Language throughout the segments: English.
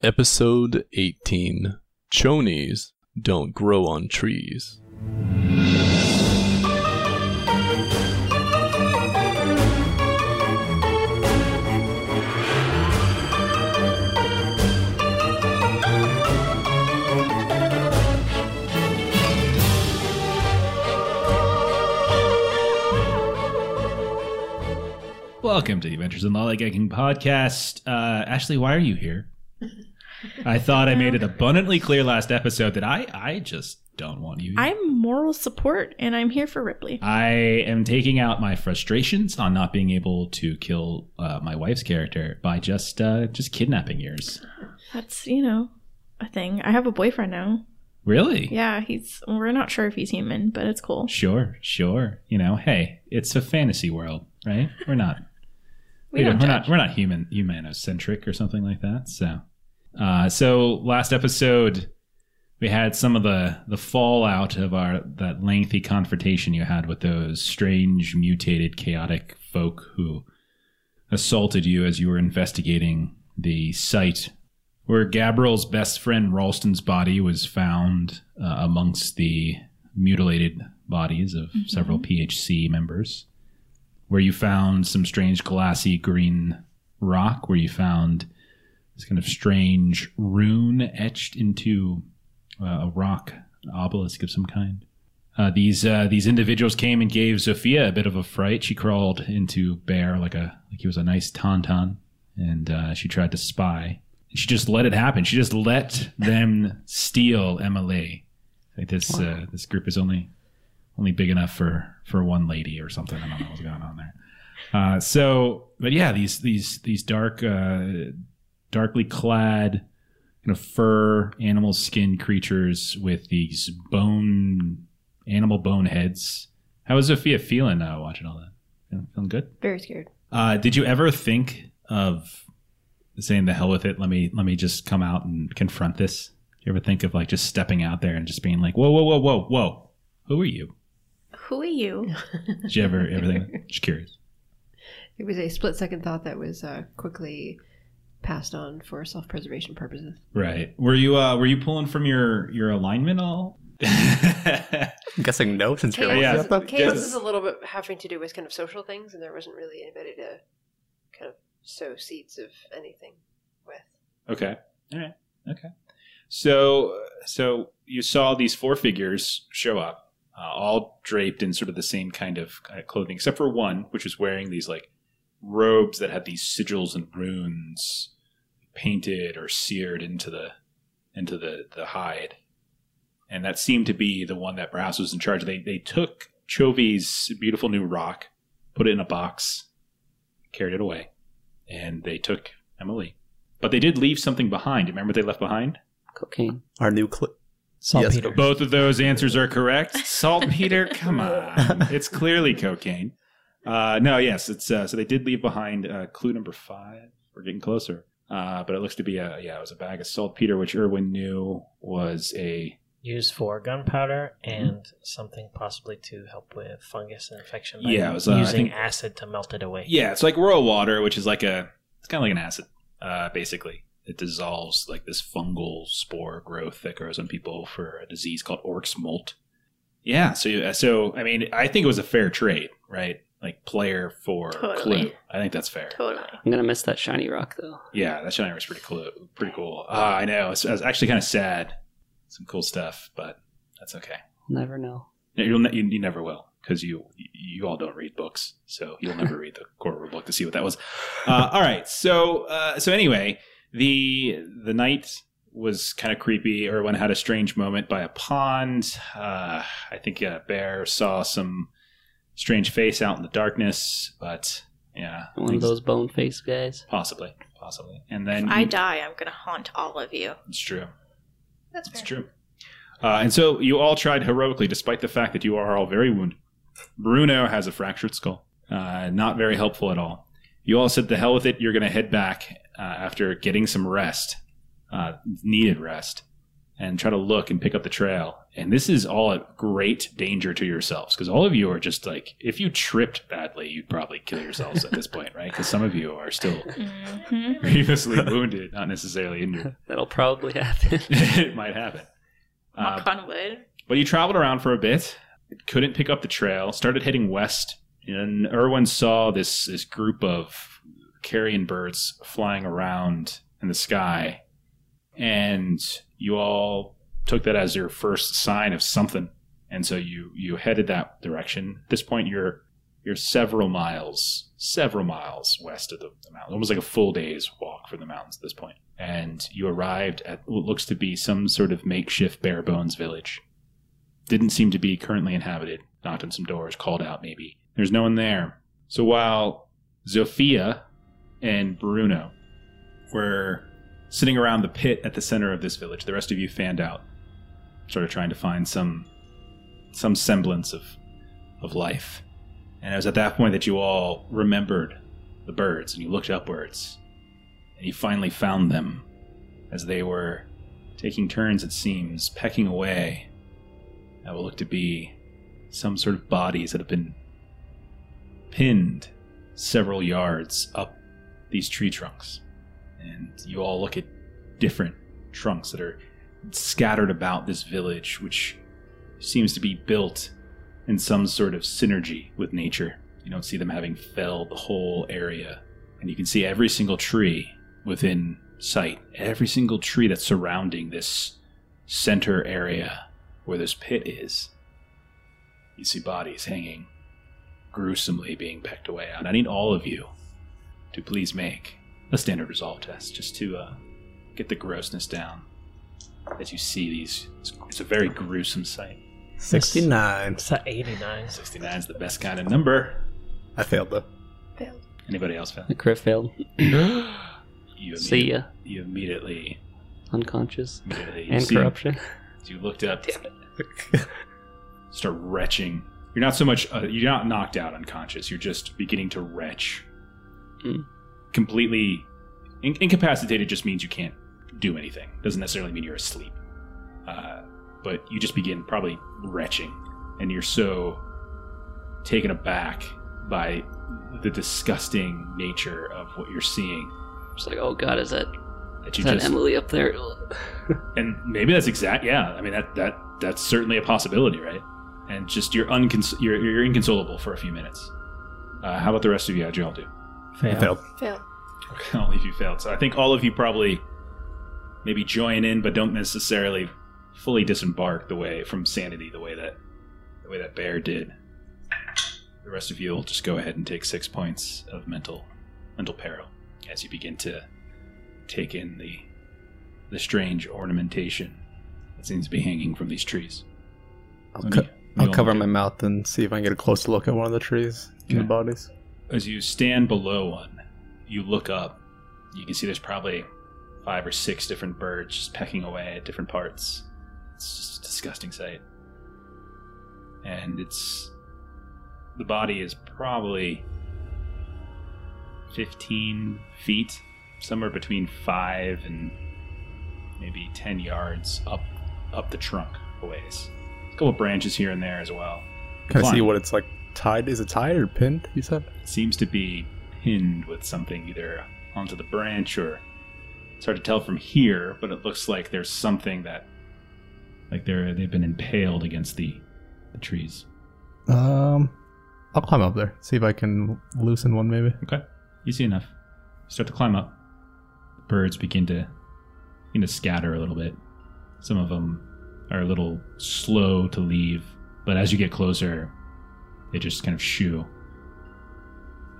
Episode 18 Chonies Don't Grow on Trees. Welcome to the Adventures in Lollygagging podcast. Uh, Ashley, why are you here? I thought I made it abundantly clear last episode that I, I just don't want you. I'm moral support and I'm here for Ripley. I am taking out my frustrations on not being able to kill uh, my wife's character by just uh, just kidnapping yours. That's, you know, a thing. I have a boyfriend now. Really? Yeah, he's we're not sure if he's human, but it's cool. Sure, sure. You know, hey, it's a fantasy world, right? We're not We we don't We're judge. not we're not human humanocentric or something like that. So, uh, so last episode we had some of the the fallout of our that lengthy confrontation you had with those strange mutated chaotic folk who assaulted you as you were investigating the site where Gabriel's best friend Ralston's body was found uh, amongst the mutilated bodies of several PHC members where you found some strange glassy green rock, where you found this kind of strange rune etched into uh, a rock obelisk of some kind. Uh, these uh, these individuals came and gave Sophia a bit of a fright. She crawled into Bear like a like he was a nice tauntaun, and uh, she tried to spy. She just let it happen. She just let them steal Emily. Like this uh, this group is only only big enough for for one lady or something. I don't know what's going on there. Uh, so, but yeah, these these these dark, uh, darkly clad, kind of fur animal skin creatures with these bone animal bone heads. How is Sophia feeling uh, watching all that? Feeling, feeling good. Very scared. Uh, did you ever think of saying the hell with it? Let me let me just come out and confront this. You ever think of like just stepping out there and just being like, whoa, whoa, whoa, whoa, whoa, who are you? Who are you? Did you ever ever think? Just curious. It was a split second thought that was uh, quickly passed on for self preservation purposes. Right. Were you uh were you pulling from your your alignment all? I'm guessing no, since you're Chaos, Yeah. is, looking chaos Yes. is a little bit having to do with kind of social things, and there wasn't really anybody to kind of sow seeds of anything with. Okay. All right. Okay. So so you saw these four figures show up, uh, all draped in sort of the same kind of clothing, except for one, which was wearing these like robes that had these sigils and runes painted or seared into the into the the hide, and that seemed to be the one that perhaps was in charge. They they took Chovy's beautiful new rock, put it in a box, carried it away, and they took Emily. But they did leave something behind. Remember what they left behind? Cocaine. Our new cl- Saltpeter. Both of those answers are correct. Saltpeter, come on. It's clearly cocaine. Uh, no, yes, it's uh, so they did leave behind uh, clue number five. We're getting closer. Uh, but it looks to be a yeah, it was a bag of saltpeter, which Erwin knew was a used for gunpowder Mm-hmm. and something possibly to help with fungus infection. by Yeah, it was, uh, using think- acid to melt it away. yeah, it's like royal water, which is like a it's kind of like an acid, uh, basically. It dissolves like this fungal spore growth that grows on people for a disease called Orc's molt. Yeah, so so I mean, I think it was a fair trade, right? Like player for Totally. clue. I think that's fair. Totally. I'm gonna miss that shiny rock though. Yeah, that shiny rock was pretty cool. Pretty cool. Uh, I know. It's, it's actually kind of sad. Some cool stuff, but that's okay. Never know. You'll ne- you, you never will because you you all don't read books, so you'll never read the core rule book to see what that was. Uh, all right, so uh, so anyway, the the night was kind of creepy. Everyone had a strange moment by a pond. Uh, I think a Bear saw some strange face out in the darkness, but yeah, One of those bone face guys. possibly, possibly. And then If I you- die, I'm gonna haunt all of you. it's true. That's It's true. Uh, and so you all tried heroically, despite the fact that you are all very wounded. Bruno has a fractured skull. Uh, not very helpful at all. You all said, "The hell with it." You're going to head back uh, after getting some rest, uh, needed rest, and try to look and pick up the trail. And this is all at great danger to yourselves because all of you are just like, if you tripped badly, you'd probably kill yourselves at this point, right? Because some of you are still hmm grievously wounded, not necessarily injured. That'll probably happen. it might happen. Uh, Knock on wood. but you traveled around for a bit, couldn't pick up the trail, started heading west, and Erwin saw this this group of carrion birds flying around in the sky, and you all took that as your first sign of something, and so you you headed that direction. At this point, you're you're several miles, several miles west of the, the mountain, almost like a full day's walk from the mountains at this point. And you arrived at what looks to be some sort of makeshift bare bones village didn't seem to be currently inhabited. Knocked on some doors, called out maybe. There's no one there. So while Zofia and Bruno were sitting around the pit at the center of this village, the rest of you fanned out, sort of trying to find some some semblance of of life. And it was at that point that you all remembered the birds and you looked upwards and you finally found them as they were taking turns, it seems, pecking away that will look to be some sort of bodies that have been pinned several yards up these tree trunks. And you all look at different trunks that are scattered about this village, which seems to be built in some sort of synergy with nature. You don't see them having felled the whole area. And you can see every single tree within sight, every single tree that's surrounding this center area where this pit is. You see bodies hanging, gruesomely being pecked away out. I need all of you to please make a standard resolve test just to uh, get the grossness down as you see these. It's, it's a very gruesome sight. 69. It's at 89. 69 is the best kind of number. I failed though. Failed. Anybody else fail? The crit failed. You See ya. You immediately, Unconscious. immediately you And see- corruption. as you looked up, start retching. You're not so much, uh, you're not knocked out unconscious. You're just beginning to retch. Mm. Completely in- incapacitated just means you can't do anything. Doesn't necessarily mean you're asleep. Uh, but you just begin probably retching, and you're so taken aback by the disgusting nature of what you're seeing It's like, oh god, is that, that is you that just Emily up there? and maybe that's exact. Yeah, I mean that that that's certainly a possibility, right? And just you're uncons- you're you're inconsolable for a few minutes. Uh, how about the rest of you? How'd you all do? I failed. Failed. Okay, only if you failed. So I think all of you probably maybe join in, but don't necessarily fully disembark the way from sanity the way that the way that Bear did. The rest of you will just go ahead and take six points of mental mental peril as you begin to take in the the strange ornamentation that seems to be hanging from these trees. I'll, co- me- I'll cover my mouth and see if I can get a closer look at one of the trees and the bodies. As you stand below one, you look up. You can see there's probably five or six different birds just pecking away at different parts. It's just a disgusting sight. And it's. The body is probably 15 feet, somewhere between 5 and maybe 10 yards up up the trunk a ways. A couple of branches here and there as well. Can I see what it's like tied? Is it tied or pinned? You said? seems to be pinned with something either onto the branch or it's hard to tell from here, but it looks like there's something that like they're they've been impaled against the the trees. Um, I'll climb up there. See if I can loosen one, maybe. Okay. You see enough. You start to climb up. The birds begin to begin to scatter a little bit. Some of them are a little slow to leave, but as you get closer, they just kind of shoo.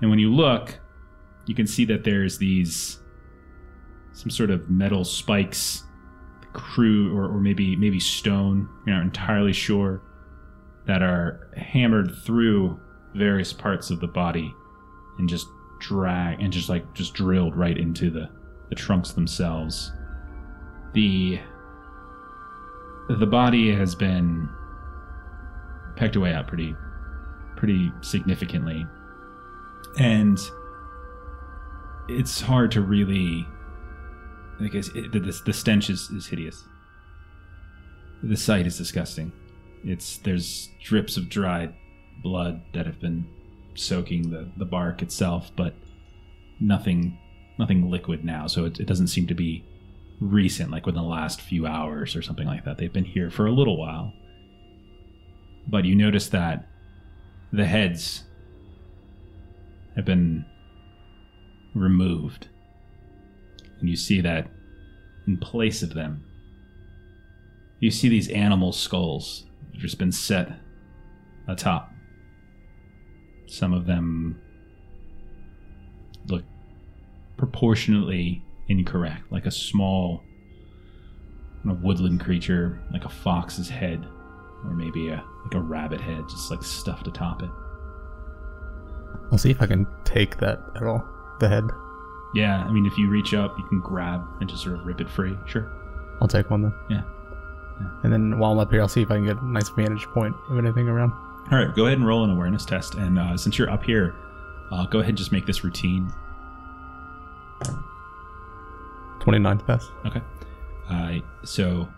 And when you look, you can see that there's these some sort of metal spikes, crude or, or maybe maybe stone. You're not entirely sure that are hammered through various parts of the body and just drag and just like just drilled right into the the trunks themselves. The the body has been pecked away out pretty pretty significantly. And it's hard to really I guess it, the, the, the stench is, is hideous. The sight is disgusting. It's there's drips of dried blood that have been soaking the, the bark itself, but nothing nothing liquid now. So it, it doesn't seem to be recent, like within the last few hours or something like that. They've been here for a little while. But you notice that the heads have been removed. And you see that in place of them, you see these animal skulls have just been set atop. Some of them look proportionately incorrect, like a small of woodland creature, like a fox's head, or maybe a like a rabbit head, just like stuffed atop it. I'll see if I can take that at all. The head. Yeah, I mean, if you reach up, you can grab and just sort of rip it free. Sure. I'll take one then. Yeah. And then while I'm up here, I'll see if I can get a nice vantage point of anything around. All right, go ahead and roll an awareness test. And uh, since you're up here, uh, go ahead and just make this routine. 29th pass. Okay. Uh, so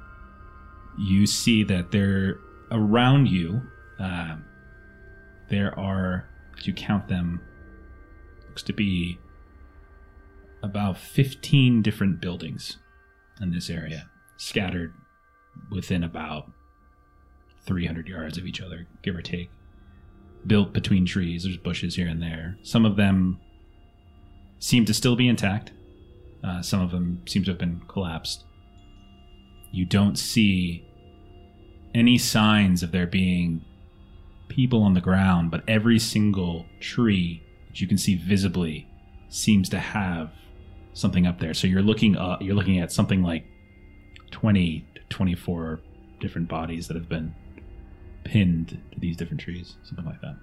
you see that there around you, um, there are, as you count them, looks to be about 15 different buildings in this area, scattered within about 300 yards of each other, give or take. Built between trees, there's bushes here and there. Some of them seem to still be intact. Uh, some of them seem to have been collapsed. You don't see any signs of there being people on the ground, but every single tree that you can see visibly seems to have something up there. So you're looking up, you're looking at something like 20 to 24 different bodies that have been pinned to these different trees, something like that.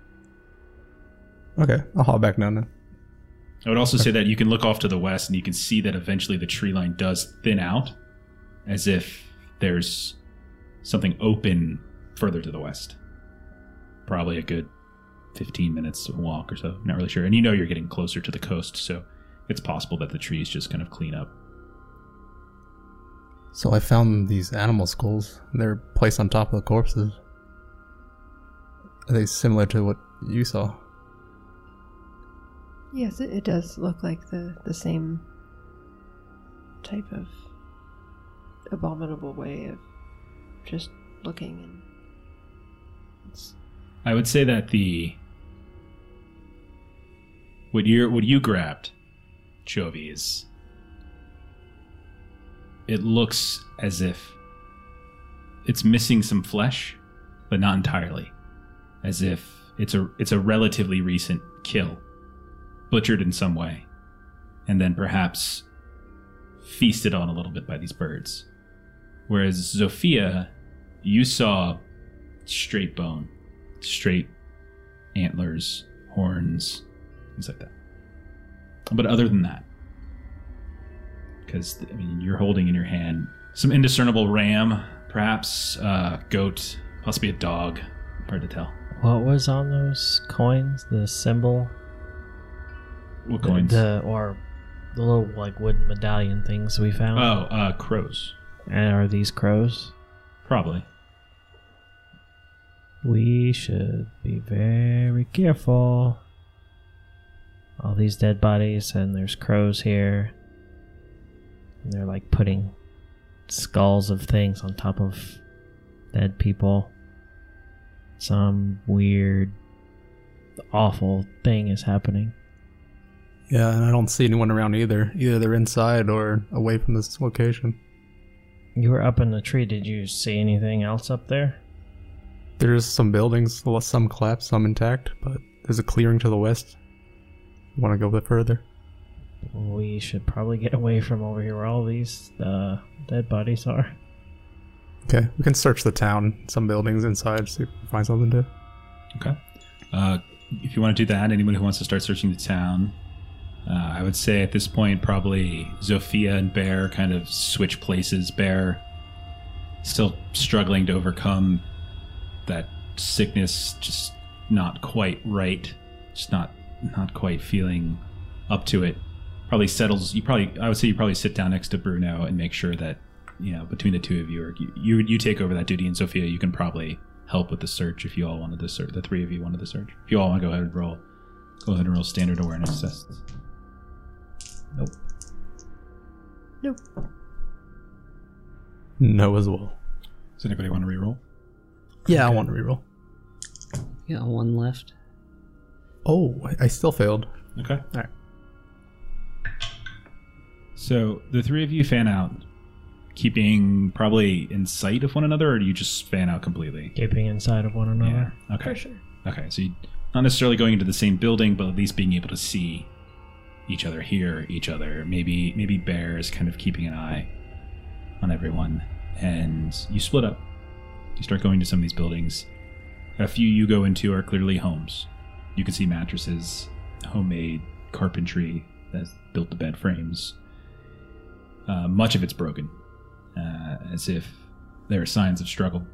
Okay, I'll haul back down then. I would also say that you can look off to the west and you can see that eventually the tree line does thin out as if there's something open further to the west. Probably a good 15 minutes walk or so. Not really sure. And you know you're getting closer to the coast, so it's possible that the trees just kind of clean up. So I found these animal skulls. They're placed on top of the corpses. Are they similar to what you saw? Yes, it, it does look like the, the same type of abominable way of just looking and it's I would say that the what you what you grabbed, Chovy, is it looks as if it's missing some flesh, but not entirely. As if it's a it's a relatively recent kill, butchered in some way, and then perhaps feasted on a little bit by these birds. Whereas Zofia, you saw straight bone, straight antlers, horns, things like that. But other than that, because I mean, you're holding in your hand some indiscernible ram, perhaps uh, goat, possibly a dog. Hard to tell. What was on those coins? The symbol? What The- coins? The, or the little like wooden medallion things we found? oh, uh, crows, And are these crows? probably. We should be very careful. All these dead bodies, and there's crows here. And they're like putting skulls of things on top of dead people. Some weird, awful thing is happening. Yeah, and I don't see anyone around either. Either they're inside or away from this location. You were up in the tree. Did you see anything else up there? There's some buildings, some collapsed, some intact, but there's a clearing to the west. Want to go a bit further? We should probably get away from over here where all these uh, dead bodies are. Okay, we can search the town, some buildings inside, see if we can find something to. Okay. Uh, if you want to do that, anyone who wants to start searching the town, uh, I would say at this point probably Zofia and Bear kind of switch places. Bear still struggling to overcome that sickness, just not quite right, just not not quite feeling up to it. Probably settles. You probably I would say you probably sit down next to Bruno and make sure that you know, between the two of you, or you, you you take over that duty, and Sophia, you can probably help with the search if you all wanted to search. The three of you wanted to search. If you all want to go ahead and roll, go ahead and roll standard awareness tests. Nope. Nope. No, as well. Does anybody want to re-roll? Yeah, I want to reroll. Yeah, one left. Oh, I- I still failed. Okay. All right. So the three of you fan out, keeping probably in sight of one another, or do you just fan out completely? Keeping inside of one another. Yeah. Okay. For sure. Okay. So you, not necessarily going into the same building, but at least being able to see each other, hear each other. Maybe maybe Bear is kind of keeping an eye on everyone, and you split up. You start going to some of these buildings. A few you go into are clearly homes. You can see mattresses, homemade carpentry that's built the bed frames. Uh, much of it's broken, uh, as if there are signs of struggle.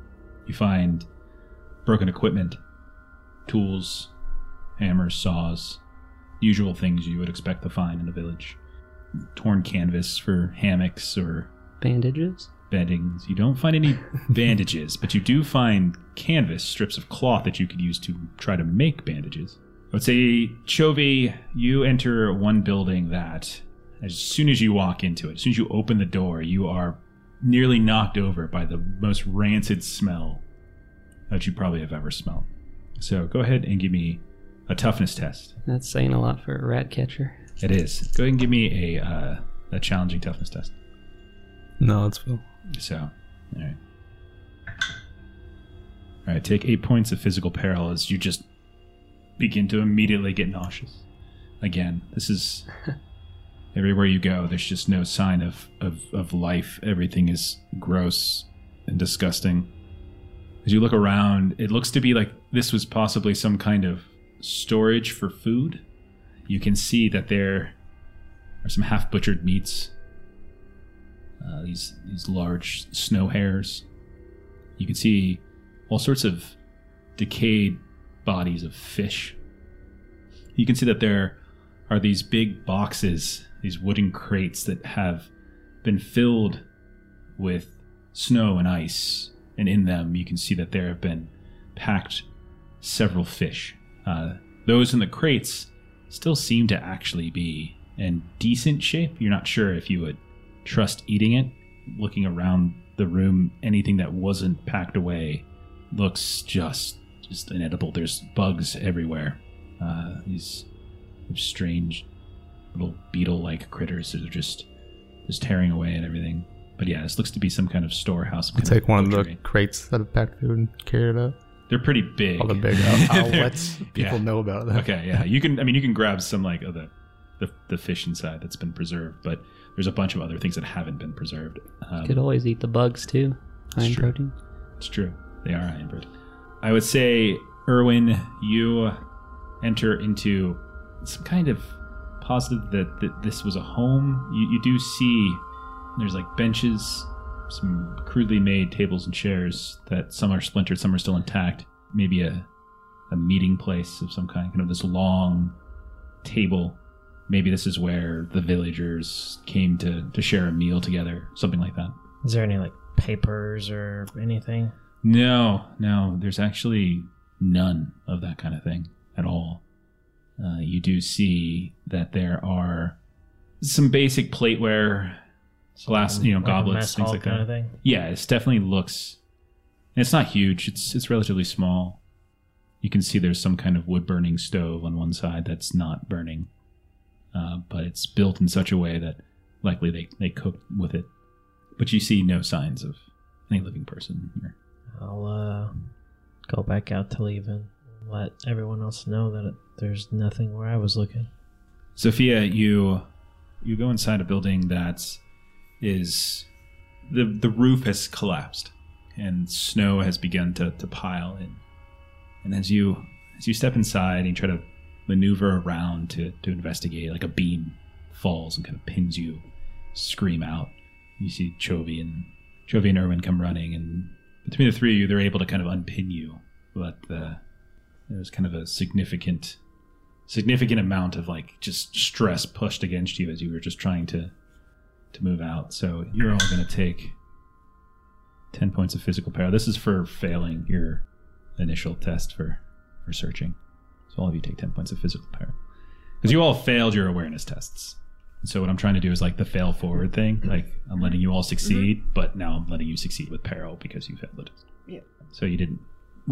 You find broken equipment, tools, hammers, saws, usual things you would expect to find in a village. Torn canvas for hammocks or Bandages? Beddings. You don't find any bandages, but you do find canvas, strips of cloth that you could use to try to make bandages. I would say, Chovy, you enter one building that, as soon as you walk into it, as soon as you open the door, you are nearly knocked over by the most rancid smell that you probably have ever smelled. So go ahead and give me a toughness test. That's saying a lot for a rat catcher. It is. Go ahead and give me a uh, a challenging toughness test. No, it's Phil. So, all right. All right, take eight points of physical peril as you just begin to immediately get nauseous. Again, this is everywhere you go. There's just no sign of, of, of life. Everything is gross and disgusting. As you look around, it looks to be like this was possibly some kind of storage for food. You can see that there are some half butchered meats uh, these these large snow hares. You can see all sorts of decayed bodies of fish. You can see that there are these big boxes, these wooden crates that have been filled with snow and ice, and in them you can see that there have been packed several fish. Uh, those in the crates still seem to actually be in decent shape. You're not sure if you would trust eating it. Looking around the room, anything that wasn't packed away looks just just inedible. There's bugs everywhere. Uh, these strange little beetle-like critters that are just just tearing away at everything. But yeah, this looks to be some kind of storehouse. I'll take one of the crates that have packed food and carry it out. They're pretty big. All the big. I'll, I'll let people yeah. know about that. Okay, yeah, you can. I mean, you can grab some like of the, the the fish inside that's been preserved, but there's a bunch of other things that haven't been preserved. Um, Could always eat the bugs too. High in true. protein. It's true. They are high in protein. I would say, Erwin, you enter into some kind of positive that, that this was a home. You, you do see there's like benches, some crudely made tables and chairs that some are splintered, some are still intact. Maybe a, a meeting place of some kind, kind of this long table. Maybe this is where the villagers came to, to share a meal together, something like that. Is there any like papers or anything? No, no, there's actually none of that kind of thing at all. Uh, you do see that there are some basic plateware, glass, you know, Like goblets, things like that. thing. Yeah, it definitely looks. It's not huge. It's it's relatively small. You can see there's some kind of wood burning stove on one side that's not burning, uh, but it's built in such a way that likely they they cooked with it. But you see no signs of any living person here. I'll uh, go back out to leave and let everyone else know that it, there's nothing where I was looking. Sophia, you you go inside a building that is the the roof has collapsed and snow has begun to, to pile in. And as you as you step inside and you try to maneuver around to, to investigate, like a beam falls and kind of pins you, scream out. You see Chovy and Chovy and Erwin come running and between the three of you they're able to kind of unpin you. But uh, there's kind of a significant significant amount of like just stress pushed against you as you were just trying to to move out. So you're all going to take 10 points of physical peril. This is for failing your initial test for, for searching. So all of you take 10 points of physical peril. Because you all failed your awareness tests. And so what I'm trying to do is like the fail forward thing. Like I'm letting you all succeed, mm-hmm. but now I'm letting you succeed with peril because you failed the test. Yeah. So you didn't,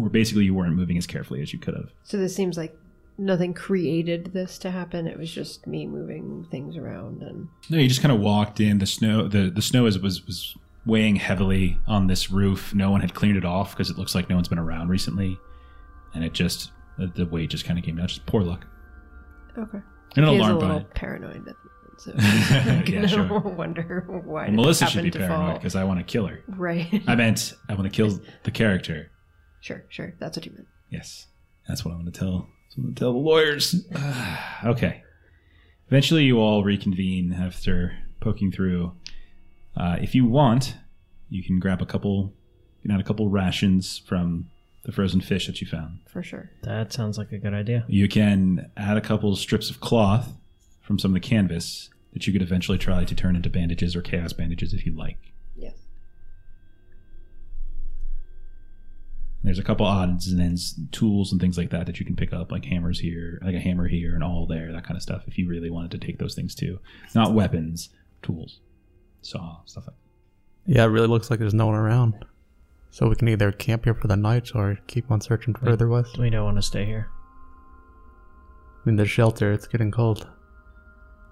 or basically you weren't moving as carefully as you could have. So this seems like nothing created this to happen. It was just me moving things around and No, you just kind of walked in. The snow, the the snow is, was was weighing heavily on this roof. No one had cleaned it off because it looks like no one's been around recently, and it just the, the weight just kind of came down. Just poor luck. okay. And an He is a alarm little by. paranoid at the moment, so Yeah, sure. wonder why. Well, did Melissa it should be to paranoid fall. because I want to kill her. Right. I meant I want to kill the character. sure, sure. That's what you meant. Yes, that's what I'm going to tell. That's what I'm going to tell the lawyers. okay. Eventually, you all reconvene after poking through. Uh, if you want, you can grab a couple, you know, a couple rations from the frozen fish that you found. For sure. That sounds like a good idea. You can add a couple strips of cloth from some of the canvas that you could eventually try to turn into bandages or chaos bandages if you like. Yes. There's a couple odds and ends, tools and things like that that you can pick up, like hammers here, like a hammer here, and all there, that kind of stuff. If you really wanted to take those things too, not weapons, tools, saw stuff like. That. Yeah, it really looks like there's no one around. So we can either camp here for the night or keep on searching further west. We don't want to stay here. I mean, there's shelter. It's getting cold.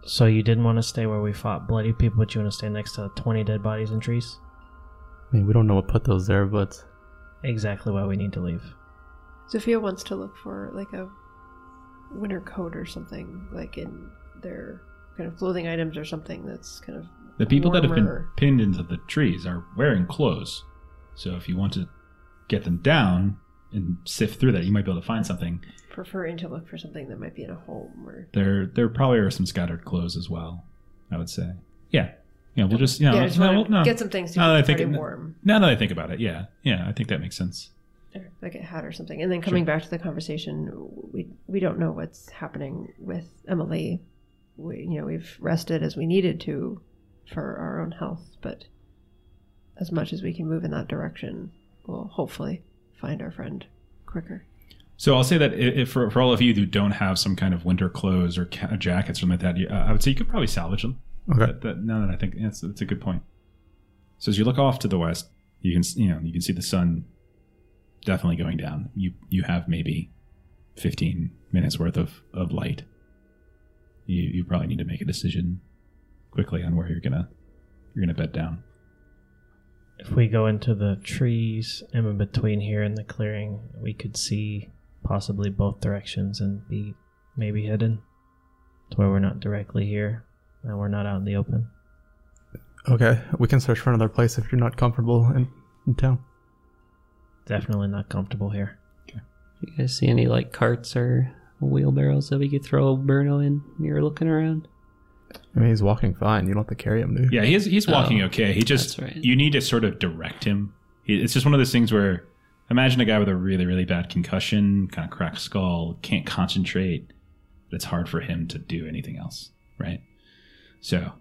So you didn't want to stay where we fought bloody people, but you want to stay next to 20 dead bodies and trees? I mean, we don't know what put those there, but Exactly why we need to leave. Sophia wants to look for like a winter coat or something, like in their kind of clothing items or something that's kind of The people that have been pinned into the trees are wearing clothes, so if you want to get them down and sift through that, you might be able to find something. preferring to look for something that might be in a home or There, there probably are some scattered clothes as well. I would say, yeah, yeah. We'll just, you know, yeah, just no, we'll- no. get some things to Now that I think warm, Now that I think about it, yeah, yeah, I think that makes sense. Or, like a hat or something. And then coming back to the conversation, we we don't know what's happening with Emily. We you know we've rested as we needed to for our own health, but as much as we can move in that direction, we'll hopefully find our friend quicker. So I'll say that if, for, for all of you who don't have some kind of winter clothes or ca- jackets or something like that, you- uh, I would say you could probably salvage them. okay. That, that, now that I think that's that's a good point. So as you look off to the west, you can you know you can see the sun definitely going down. You you have maybe fifteen minutes worth of, of light. You you probably need to make a decision quickly on where you're gonna you're gonna bed down. If we go into the trees and in between here and the clearing, we could see possibly both directions and be maybe hidden to where we're not directly here and we're not out in the open. Okay, we can search for another place if you're not comfortable in, in town. Definitely not comfortable here. Okay. Do you guys see any like carts or wheelbarrows that we could throw Bruno in? You're looking around. I mean, he's walking fine. You don't have to carry him, dude. Yeah, he's he's walking Oh, okay. He just right. you need to sort of direct him. He- It's just one of those things where imagine a guy with a really really bad concussion, kind of cracked skull, can't concentrate. But it's hard for him to do anything else, right? So,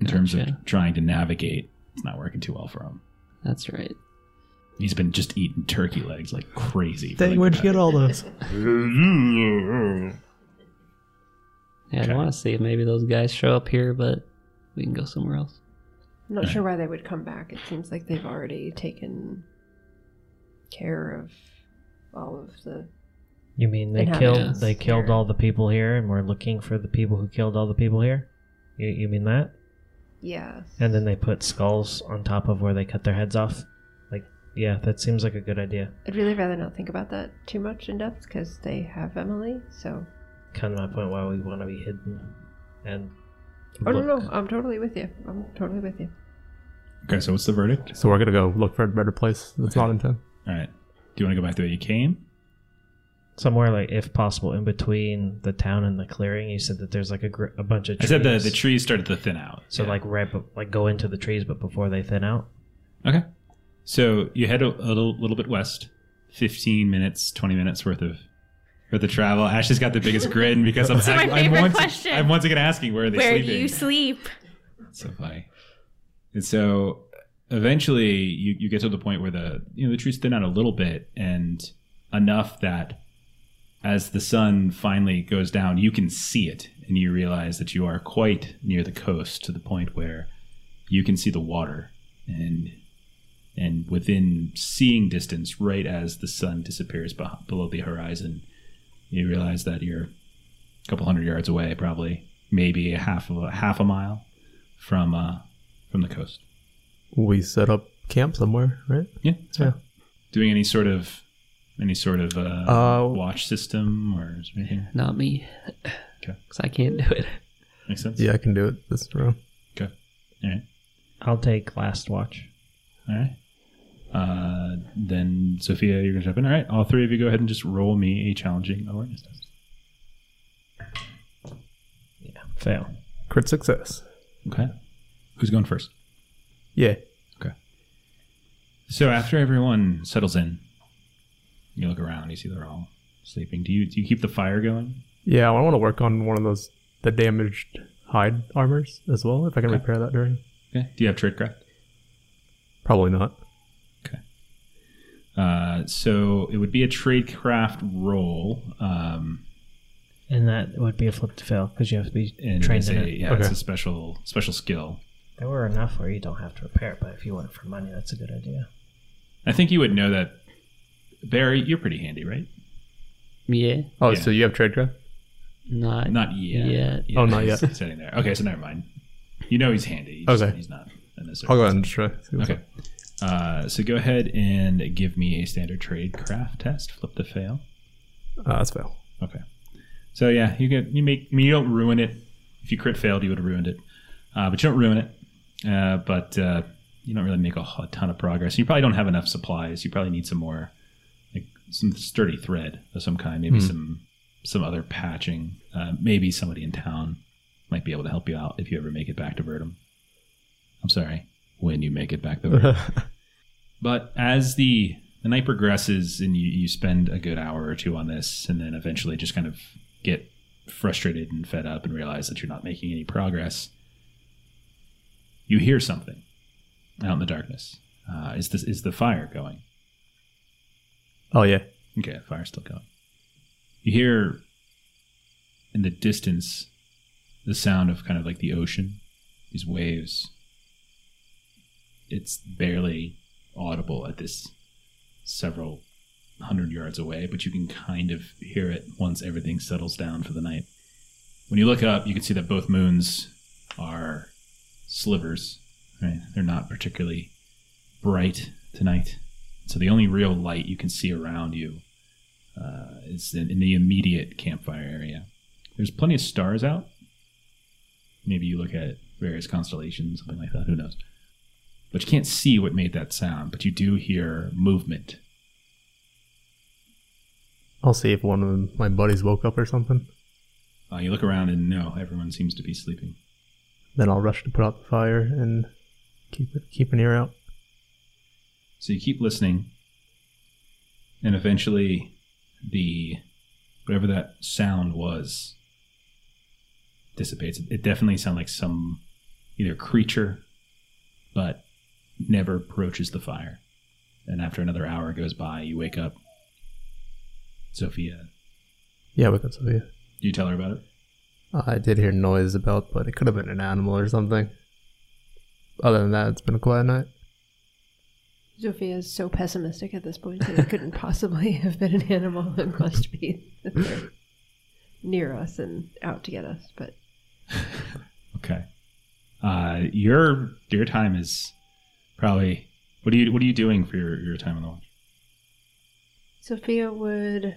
in terms Gotcha. of trying to navigate, it's not working too well for him. That's right. He's been just eating turkey legs like crazy. for, Dang, like, where'd you get all those? Yeah, Okay. I want to see if maybe those guys show up here, but we can go somewhere else. I'm not Right. sure why they would come back. It seems like they've already taken care of all of the. You mean they killed they killed here. all the people here and we're looking for the people who killed all the people here? You, you mean that? Yeah. And then they put skulls on top of where they cut their heads off? Like, yeah, that seems like a good idea. I'd really rather not think about that too much in depth because they have Emily. So. Kind of my point why we want to be hidden and. Oh no look. no! I'm totally with you. I'm totally with you. Okay, so what's the verdict? So we're gonna go look for a better place that's not in town. All right. Do you want to go back the way you came? Somewhere like, if possible, in between the town and the clearing. You said that there's like a, gr- a bunch of I trees. said the the trees started to thin out. So Yeah. like right, be- like go into the trees, but before they thin out. Okay. So you head a, a little, little bit west, 15 minutes, 20 minutes worth of worth the travel. Ashley's got the biggest grin because I'm, This is my I'm, favorite once, question. I'm once again asking where are they Where sleeping. do you sleep? so funny. And so eventually you, you get to the point where the you know the trees thin out a little bit and enough that as the sun finally goes down you can see it and you realize that you are quite near the coast to the point where you can see the water and and within seeing distance right as the sun disappears below the horizon you realize that you're a couple hundred yards away probably maybe a half of a half a mile from uh from the coast We set up camp somewhere, right? yeah, that's fine. Yeah. Doing any sort of any sort of uh, Uh, watch system or is anything? Not me. Okay. Because I can't do it. Makes sense. Yeah, I can do it this round. Okay. All right. I'll take last watch. All right. Uh, then Sophia, you're gonna jump in. All right. All three of you go ahead and just roll me a challenging awareness test. Yeah, fail. Crit success. Okay. Who's going first? Yeah. Okay. So after everyone settles in, you look around. You see they're all sleeping. Do you do you keep the fire going? Yeah, I want to work on one of those the damaged hide armors as well, if I can Okay. repair that during. Okay. Do you have tradecraft? Probably not. Uh, so it would be a tradecraft roll. Um, And that would be a flip to fail because you have to be and trained it's in a, it. yeah, it's a special special skill. There were enough where you don't have to repair it, but if you want it for money, that's a good idea. I think you would know that. Barry, you're pretty handy, right? Yeah. Oh, Yeah. so you have tradecraft? Not. Not yet. Yet. Yeah, Oh, not he's yet. Sitting there. Okay, so never mind. You know he's handy. He's just- Okay. he's not. a necessary- I'll go ahead and try. see what's Okay. Uh, so go ahead and give me a standard trade craft test. Flip the fail. Uh, that's fail. Okay. So yeah, you get you make. I mean, you don't ruin it. If you crit failed, you would have ruined it, uh, but you don't ruin it. Uh, but uh, you don't really make a ton of progress. You probably don't have enough supplies. You probably need some more, like some sturdy thread of some kind. Maybe some some other patching. Uh, maybe somebody in town might be able to help you out if you ever make it back to Verdum. I'm sorry, when you make it back to Verdum. But as the the night progresses and you, you spend a good hour or two on this, and then eventually just kind of get frustrated and fed up and realize that you're not making any progress, you hear something out in the darkness. Uh, is this is the fire going? oh yeah. Okay, fire's still going. You hear in the distance the sound of kind of like the ocean, these waves. It's barely audible at this several hundred yards away, but you can kind of hear it once everything settles down for the night. When you look up, you can see that both moons are slivers. Right? They're not particularly bright tonight. So the only real light you can see around you uh, is in, in the immediate campfire area. There's plenty of stars out. Maybe you look at various constellations, something like that. Who knows? But you can't see what made that sound. But you do hear movement. I'll see if one of my buddies woke up or something. Uh, you look around and no, everyone seems to be sleeping. Then I'll rush to put out the fire and keep it keep an ear out. So you keep listening, and eventually, the whatever that sound was dissipates. It definitely sounds like some either creature, but never approaches the fire. And after another hour goes by, you wake up. Sophia, Yeah, wake up, Sophia. do you tell her about it? Uh, I did hear noise about, but it could have been an animal or something. Other than that, it's been a quiet night. Sophia is so pessimistic at this point that it couldn't possibly have been an animal. It must be near us and out to get us. But Okay. Uh, your your time is probably what are you what are you doing for your, your time on the watch? Sophia would.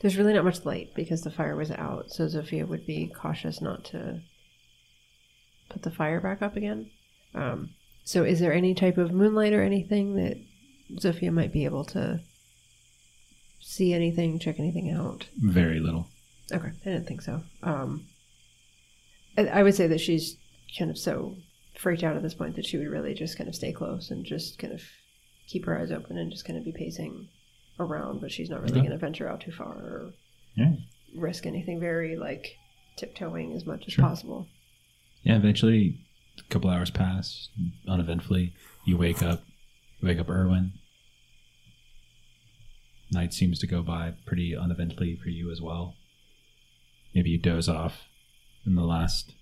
There's really not much light because the fire was out, so Sophia would be cautious not to put the fire back up again. Um, so, is there any type of moonlight or anything that Sophia might be able to see anything, check anything out? Very little. Okay, I didn't think so. Um, I, I would say that she's kind of so freaked out at this point that she would really just kind of stay close and just kind of keep her eyes open and just kind of be pacing around, but she's not really Okay. going to venture out too far or Yeah. risk anything very like tiptoeing as much as Sure. possible. Yeah, eventually A couple hours pass uneventfully. You wake up. You wake up Erwin. Night seems to go by pretty uneventfully for you as well. Maybe you doze off in the last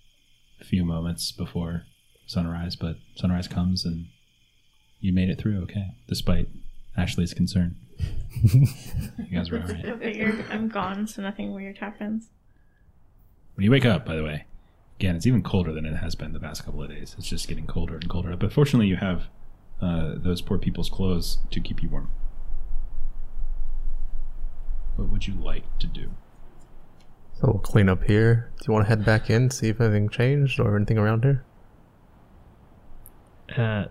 few moments before sunrise, but sunrise comes and you made it through okay, despite Ashley's concern. you guys were all right. I figured I'm gone, so nothing weird happens. When you wake up, by the way, again, it's even colder than it has been the past couple of days. It's just getting colder and colder. But fortunately, you have uh, those poor people's clothes to keep you warm. What would you like to do? So we'll clean up here. Do you want to head back in, see if anything changed or anything around here? Uh,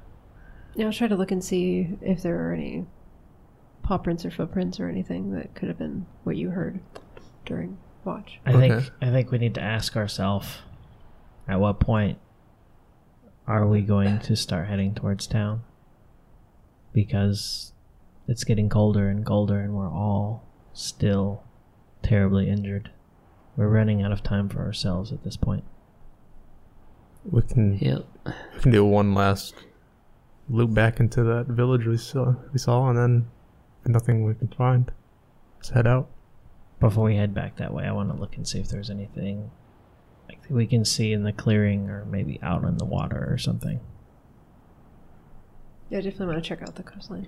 Yeah, I'll try to look and see if there are any paw prints or footprints or anything that could have been what you heard during watch. I Okay. think I think we need to ask ourselves at what point are we going to start heading towards town? Because it's getting colder and colder and we're all still terribly injured. We're running out of time for ourselves at this point. We can Yep. We can do one last loop back into that village we saw we saw and then nothing we can find. Let's head out. Before we head back that way, I want to look and see if there's anything like that we can see in the clearing or maybe out in the water or something. Yeah, I definitely want to check out the coastline.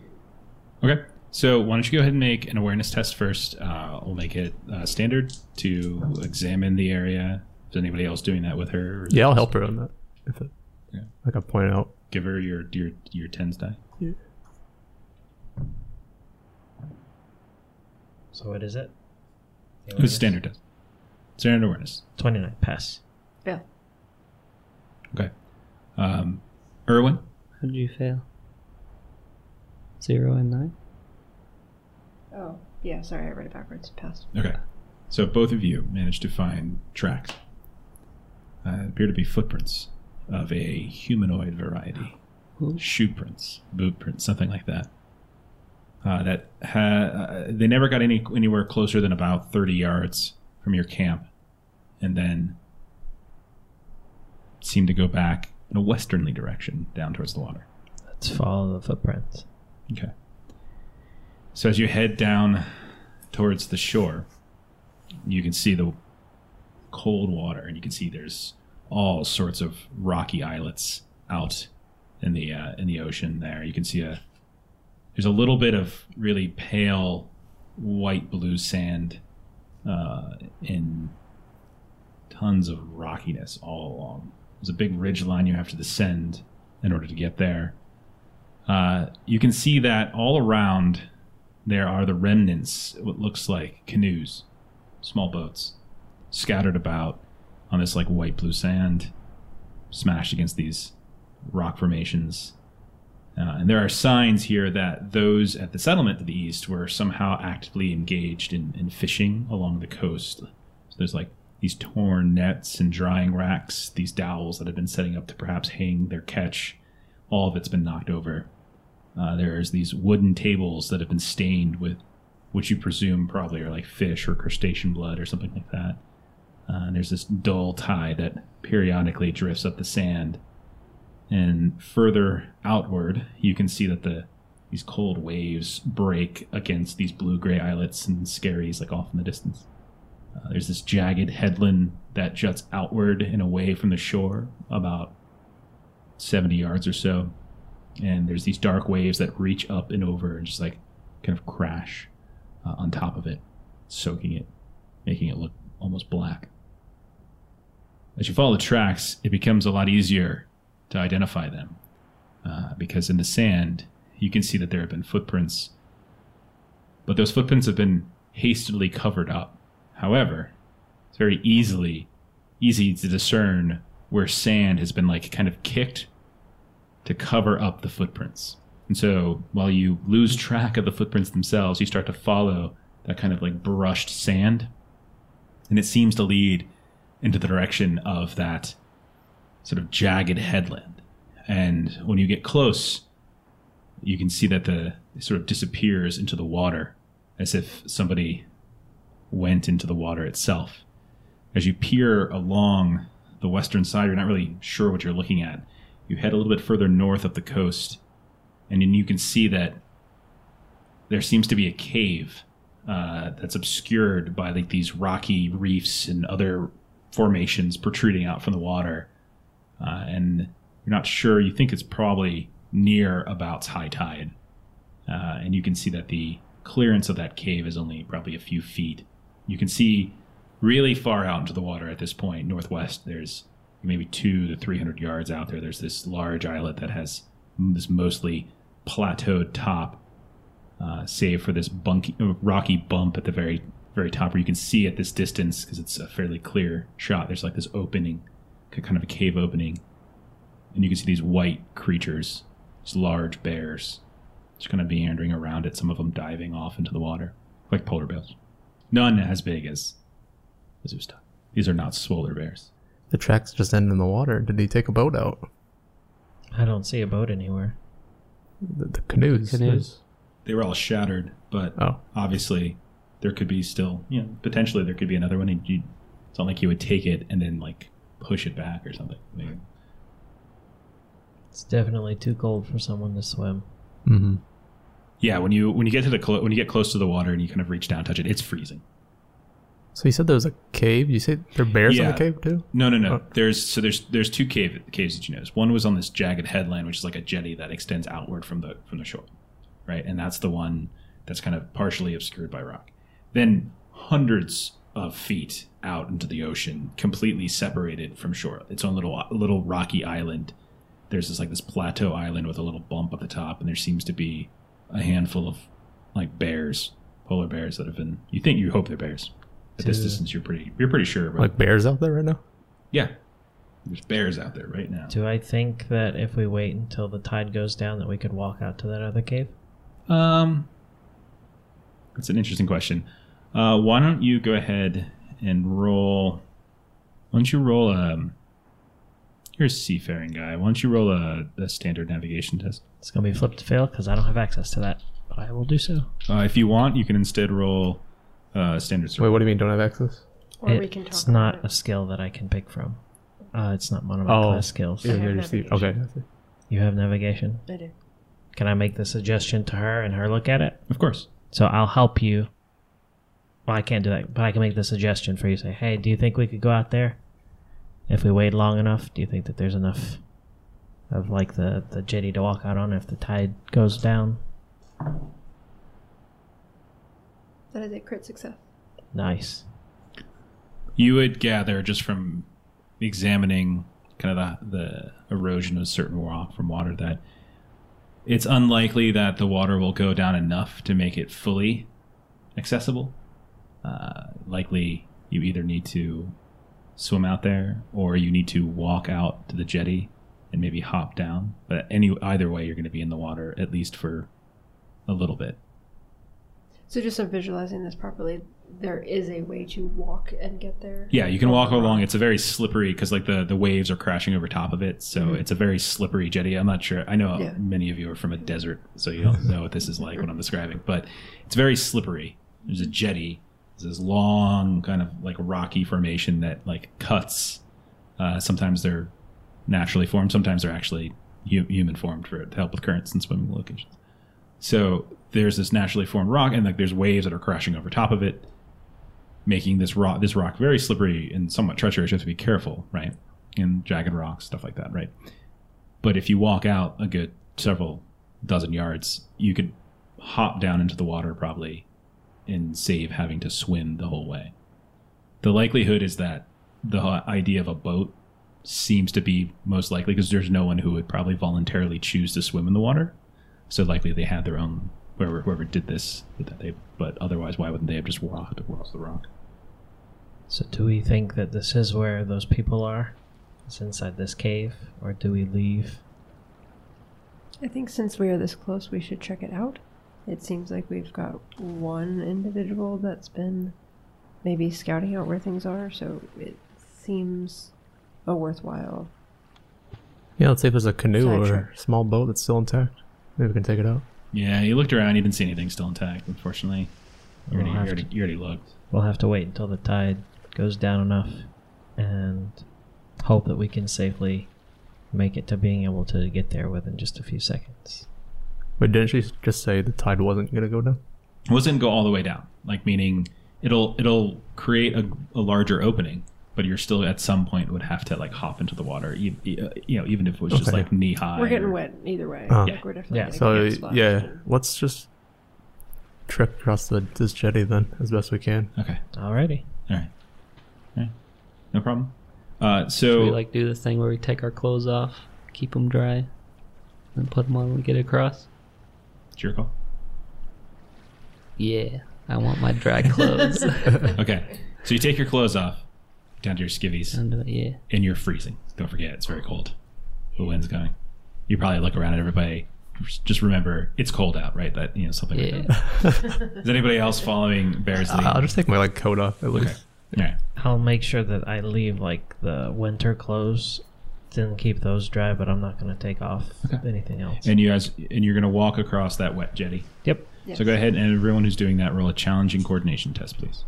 Okay. So why don't you go ahead and make an awareness test first? Uh, we'll make it uh, standard to examine the area. Is anybody else doing that with her? or Yeah, I'll help her on that. If it Yeah. like I pointed out. Give her your your your tens die. Yeah. So what is it? It was standard test. Standard awareness. 29 pass. Yeah. Okay. Um, Erwin. How did you fail? Zero and nine? Oh, yeah, sorry, I read it backwards. Passed. Okay. So both of you managed to find tracks. Uh, appear to be footprints of a humanoid variety. Ooh. Shoe prints, boot prints, something like that. Uh, that ha- uh, they never got any anywhere closer than about thirty yards from your camp, and then seemed to go back in a westernly direction down towards the water. Let's follow the footprints. Okay. So as you head down towards the shore, you can see the cold water, and you can see there's all sorts of rocky islets out in the uh, in the ocean. There, you can see a there's a little bit of really pale white blue sand uh, in tons of rockiness all along. There's a big ridge line you have to descend in order to get there. Uh, you can see that all around there are the remnants, what looks like canoes, small boats, scattered about on this like white blue sand, smashed against these rock formations. Uh, and there are signs here that those at the settlement to the east were somehow actively engaged in, in fishing along the coast. So there's like these torn nets and drying racks, these dowels that have been setting up to perhaps hang their catch. All of it's been knocked over. Uh, there's these wooden tables that have been stained with, which you presume probably are like fish or crustacean blood or something like that. Uh, and there's this dull tide that periodically drifts up the sand. And further outward, you can see that the these cold waves break against these blue gray islets and skerries like off in the distance. Uh, there's this jagged headland that juts outward and away from the shore, about 70 yards or so and there's these dark waves that reach up and over and just like kind of crash uh, on top of it, soaking it, making it look almost black. As you follow the tracks, it becomes a lot easier to identify them uh, because in the sand you can see that there have been footprints, but those footprints have been hastily covered up. However, it's very easily easy to discern where sand has been like kind of kicked to cover up the footprints. And so while you lose track of the footprints themselves, you start to follow that kind of like brushed sand. And it seems to lead into the direction of that sort of jagged headland. And when you get close, you can see that the it sort of disappears into the water as if somebody went into the water itself. As you peer along the western side. You're not really sure what you're looking at. You head a little bit further north up the coast, and then you can see that there seems to be a cave uh, that's obscured by like these rocky reefs and other formations protruding out from the water. Uh, and you're not sure. You think it's probably near about high tide, uh, and you can see that the clearance of that cave is only probably a few feet. You can see really far out into the water at this point, northwest. There's maybe two to three hundred yards out there. There's this large islet that has this mostly plateaued top, uh, save for this bunky, uh, rocky bump at the very very top, where you can see at this distance because it's a fairly clear shot. There's like this opening, kind of a cave opening, and you can see these white creatures, these large bears, just kind of meandering around it. Some of them diving off into the water, like polar bears. None as big as as Usta. These are not polar bears. The tracks just end in the water. Did he take a boat out? I don't see a boat anywhere. The, the canoes. Canoes. They were all shattered, but Oh, obviously there could be still, you know, potentially there could be another one. And you, it's not like you would take it and then like push it back or something. Maybe. It's definitely too cold for someone to swim. mm-hmm. Yeah, when you when you get to the clo- when you get close to the water and you kind of reach down, touch it, it's freezing. So you said there was a cave. You say there are bears in the cave too? No, no, no. Oh. There's so there's there's two cave caves that you notice. One was on this jagged headland, which is like a jetty that extends outward from the from the shore, right? And that's the one that's kind of partially obscured by rock. Then hundreds of feet out into the ocean, completely separated from shore. Its own little little rocky island. There's this like this plateau island with a little bump at the top, and there seems to be a handful of like bears, polar bears that have been. You think you hope they're bears. At this distance, you're pretty you're pretty sure. But Like bears out there right now? yeah. There's bears out there right now. Do I think that if we wait until the tide goes down, that we could walk out to that other cave? Um, that's an interesting question. Uh, why don't you go ahead and roll? Why don't you roll um? You're a seafaring guy. Why don't you roll a, a standard navigation test? It's gonna be flip to fail because I don't have access to that, but I will do so. Uh, if you want, you can instead roll uh, standard. Wait, what do you mean don't have access? Or we can talk it's about not it. a skill that I can pick from. Uh, it's not one of my Oh. class skills. I Yeah, have you're just- navigation. okay. I see. You have navigation. I do. Can I make the suggestion to her and her look at it? Of course. So I'll help you. Well, I can't do that, but I can make the suggestion for you. Say, hey, do you think we could go out there? If we wait long enough, do you think that there's enough of like the the jetty to walk out on if the tide goes down? That is a crit success. Nice. You would gather just from examining kind of the, the erosion of certain rock from water that it's unlikely that the water will go down enough to make it fully accessible. Uh, likely, you either need to swim out there or you need to walk out to the jetty and maybe hop down. But any either way, you're going to be in the water at least for a little bit. So just so visualizing this properly, there is a way to walk and get there. Yeah, you can walk along. It's a very slippery because like the the waves are crashing over top of it, so it's a very slippery jetty. I'm not sure. I know Yeah. many of you are from a desert, so you don't know what this is like when I'm describing, but it's very slippery. There's a jetty. There's this long kind of like rocky formation that like cuts. Uh, sometimes they're naturally formed. Sometimes they're actually hu- human formed for to help with currents and swimming locations. So there's this naturally formed rock, and like there's waves that are crashing over top of it making this rock this rock very slippery and somewhat treacherous. You have to be careful, right? And jagged rocks, stuff like that, right? But if you walk out a good several dozen yards, you could hop down into the water probably and save having to swim the whole way. The likelihood is that the idea of a boat seems to be most likely because there's no one who would probably voluntarily choose to swim in the water. So likely they had their own whoever whoever did this they but otherwise why wouldn't they have just walked across the rock? So do we think that this is where those people are? It's inside this cave, or do we leave? I think since we are this close, we should check it out. It seems like we've got one individual that's been maybe scouting out where things are, so it seems a worthwhile. Yeah, let's see if there's a canoe or track. a small boat that's still intact. Maybe we can take it out. Yeah, you looked around, you didn't see anything still intact, unfortunately. You already, We'll you already, to- you already looked. We'll have to wait until the tide goes down enough, and hope that we can safely make it to being able to get there within just a few seconds. But didn't she just say the tide wasn't gonna go down? It wasn't go all the way down, like meaning it'll it'll create a, a larger opening, but you're still at some point would have to like hop into the water, e- e- uh, you know, even if it was just like knee high. We're getting or- wet either way. Uh. Like, we're definitely Yeah. So get yeah, let's just trip across the this jetty then as best we can. Okay, Alrighty. all right, all right, no problem. Uh, Should so we like do the thing where we take our clothes off, keep them dry, and put them on when we get across? it's your call. Yeah, I want my dry clothes. Okay, so you take your clothes off down to your skivvies, and, uh, yeah, and you're freezing. Don't forget, it's very cold. The wind's coming. You probably look around at everybody. Just remember, it's cold out, right? That you know something. Like yeah. that. Is anybody else following Bear's lead? I'll just take my like coat off at okay. Least. All right. I'll make sure that I leave like the winter clothes, then keep those dry, but I'm not going to take off Okay. anything else. And you guys, and you're gonna walk across that wet jetty. Yep. So go ahead and everyone who's doing that, roll a challenging coordination test, please.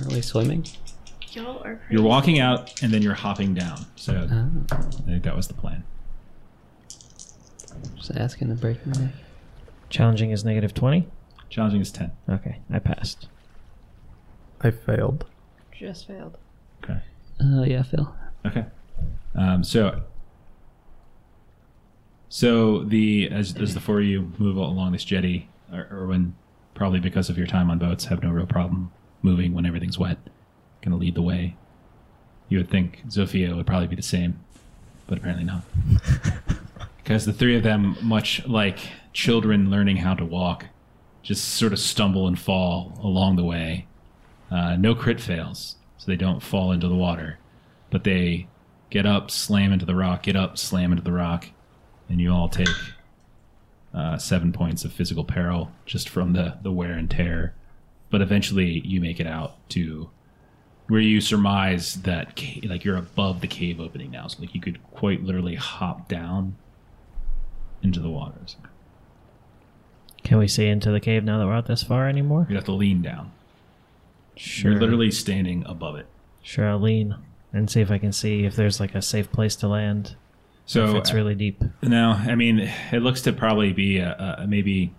Aren't we swimming? Y'all are crazy. You're walking out and then you're hopping down. So Oh, I think that was the plan. just asking to break my neck. Challenging is negative 20. Challenging is ten. Okay, I passed. I failed. Just failed. Okay. Oh yeah, Phil. Okay. Um, so, so the as as the four of you move along this jetty, Ir- Erwin, probably because of your time on boats, have no real problem moving when everything's wet. Going to lead the way. You would think Zofia would probably be the same, but apparently not. because the three of them, much like children learning how to walk, just sort of stumble and fall along the way. Uh, no crit fails, so they don't fall into the water but they get up, slam into the rock, get up, slam into the rock, and you all take uh, seven points of physical peril just from the, the wear and tear. But eventually, you make it out to where you surmise that ca- like you're above the cave opening now, so like you could quite literally hop down into the waters. Can we see into the cave now that we're out this far anymore? You have to lean down. Sure. You're literally standing above it. Sure, I'll lean and see if I can see if there's like a safe place to land. So if it's really deep. No, I mean it looks to probably be a, a, maybe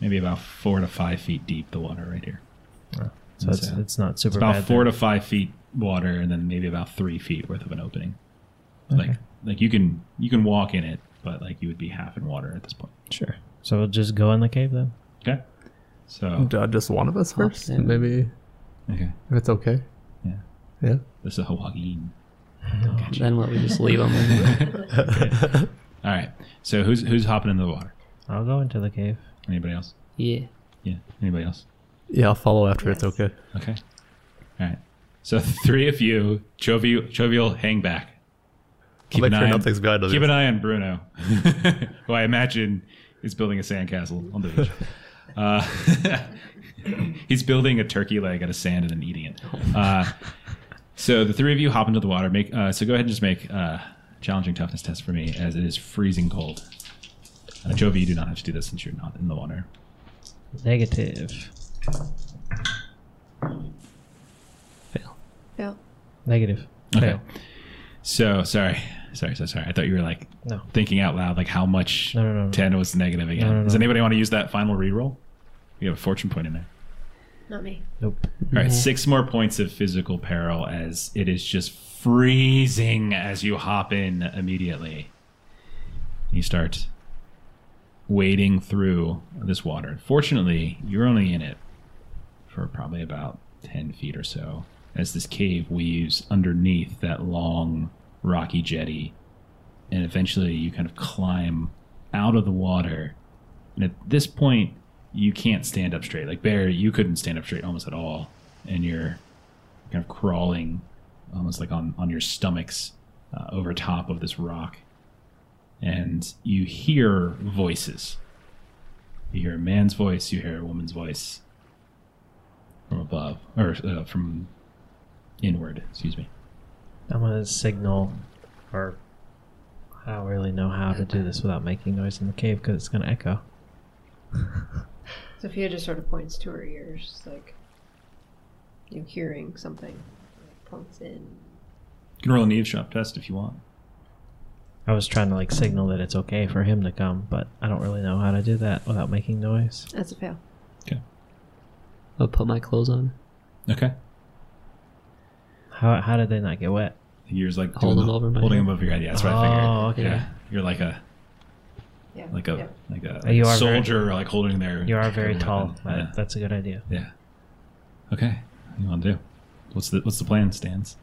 maybe about four to five feet deep. The water right here. So it's, So- it's not super It's about four then. to five feet water, and then maybe about three feet worth of an opening. Okay. Like like you can you can walk in it, but like you would be half in water at this point. Sure. So we'll just go in the cave then. Okay. So Uh, just one of us Hop first, in. maybe okay, if it's okay. Yeah. Yeah. this is Hawaii. Then what? We just leave them. In. All right. So who's who's hopping into the water? I'll go into the cave. Anybody else? yeah. Yeah. Anybody else? Yeah, I'll follow after it's okay. Okay. All right. So three of you, Chovy, Jovial, hang back. I'll an sure eye on- nothing's behind us. Keep an eye on Bruno, who I imagine is building a sandcastle on the beach. Uh, he's building a turkey leg out of sand and then eating it. Uh, so the three of you hop into the water. Make uh, so go ahead and just make uh, challenging toughness test for me, as it is freezing cold. Uh, Chovy, you do not have to do this since you're not in the water. Negative. Fail. Fail. Negative. Okay. Fail. So sorry, sorry, so sorry. I thought you were like No. thinking out loud, like how much No, no, no, no. ten was negative again. No, no, Does no. anybody want to use that final reroll? You have a fortune point in there. Not me. Nope. All right, mm-hmm. six more points of physical peril as it is just freezing as you hop in immediately. You start wading through this water. Fortunately, you're only in it for probably about 10 feet or so as this cave weaves underneath that long rocky jetty. And eventually, you kind of climb out of the water. And at this point, you can't stand up straight. Like Bear, you couldn't stand up straight almost at all, and you're kind of crawling, almost like on on your stomachs, uh, over top of this rock, and you hear voices. You hear a man's voice. You hear a woman's voice from above, or uh, from inward. Excuse me. I'm gonna signal, or I don't really know how to do this without making noise in the cave because it's gonna echo. Sophia just sort of points to her ears, like you hearing something. Like points in. You can roll an eavesdrop test if you want. I was trying to like signal that it's okay for him to come, but I don't really know how to do that without making noise. That's a fail. Okay. I'll put my clothes on. Okay. How how did they not get wet? You're just like Hold doing them the- over my holding head. them over your head. Yeah, that's what I oh, figured. Oh, okay. Yeah, you're like a Yeah. like a yeah. like a, Oh, you like a very- soldier, like holding their. You are very tall. Yeah. That's a good idea. yeah. Okay. What do you want to do? What's the What's the plan, Stans?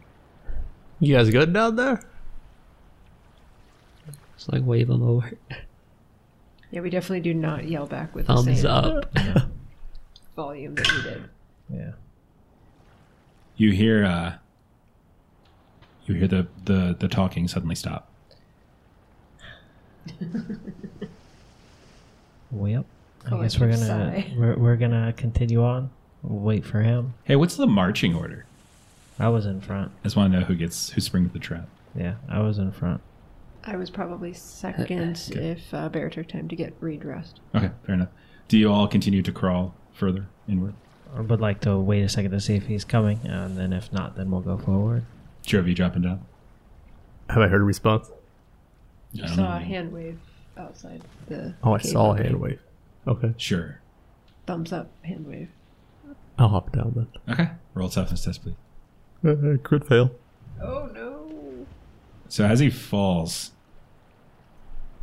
You guys good down there? Just like wave them over. Yeah, we definitely do not yell back with Thumbs the same up. volume that we did. Yeah. You hear uh you hear the the the talking suddenly stop. Well, I guess we're gonna we're, we're gonna continue on. We'll wait for him. Hey, what's the marching order? I was in front. I just want to know who gets who springs the trap. Yeah, I was in front. I was probably second if uh, Bear took time to get redressed. Okay, fair enough. Do you all continue to crawl further inward? I would like to wait a second to see if he's coming, and then if not, then we'll go forward. Sure, of you dropping down. Have I heard a response? You I don't saw a hand wave outside the. Oh, I saw a hand wave. Okay, Sure. Thumbs up hand wave. I'll hop down then. Okay. Roll toughness test, please. Uh, crit fail. Oh no! So as he falls,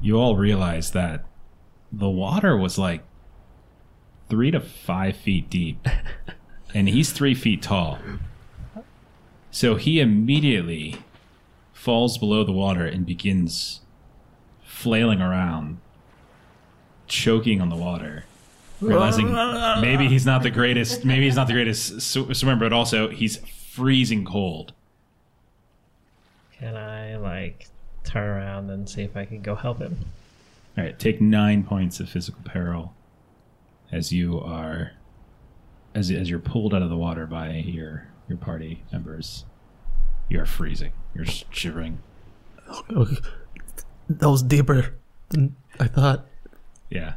you all realize that the water was like three to five feet deep, and he's three feet tall. So he immediately falls below the water and begins flailing around, choking on the water. Realizing maybe he's not the greatest, maybe he's not the greatest sw- swimmer, but also he's freezing cold. Can I like turn around and see if I can go help him? All right, take nine points of physical peril as you are as as you're pulled out of the water by your your party members. You are freezing. You're shivering. Okay. That was deeper than I thought. Yeah.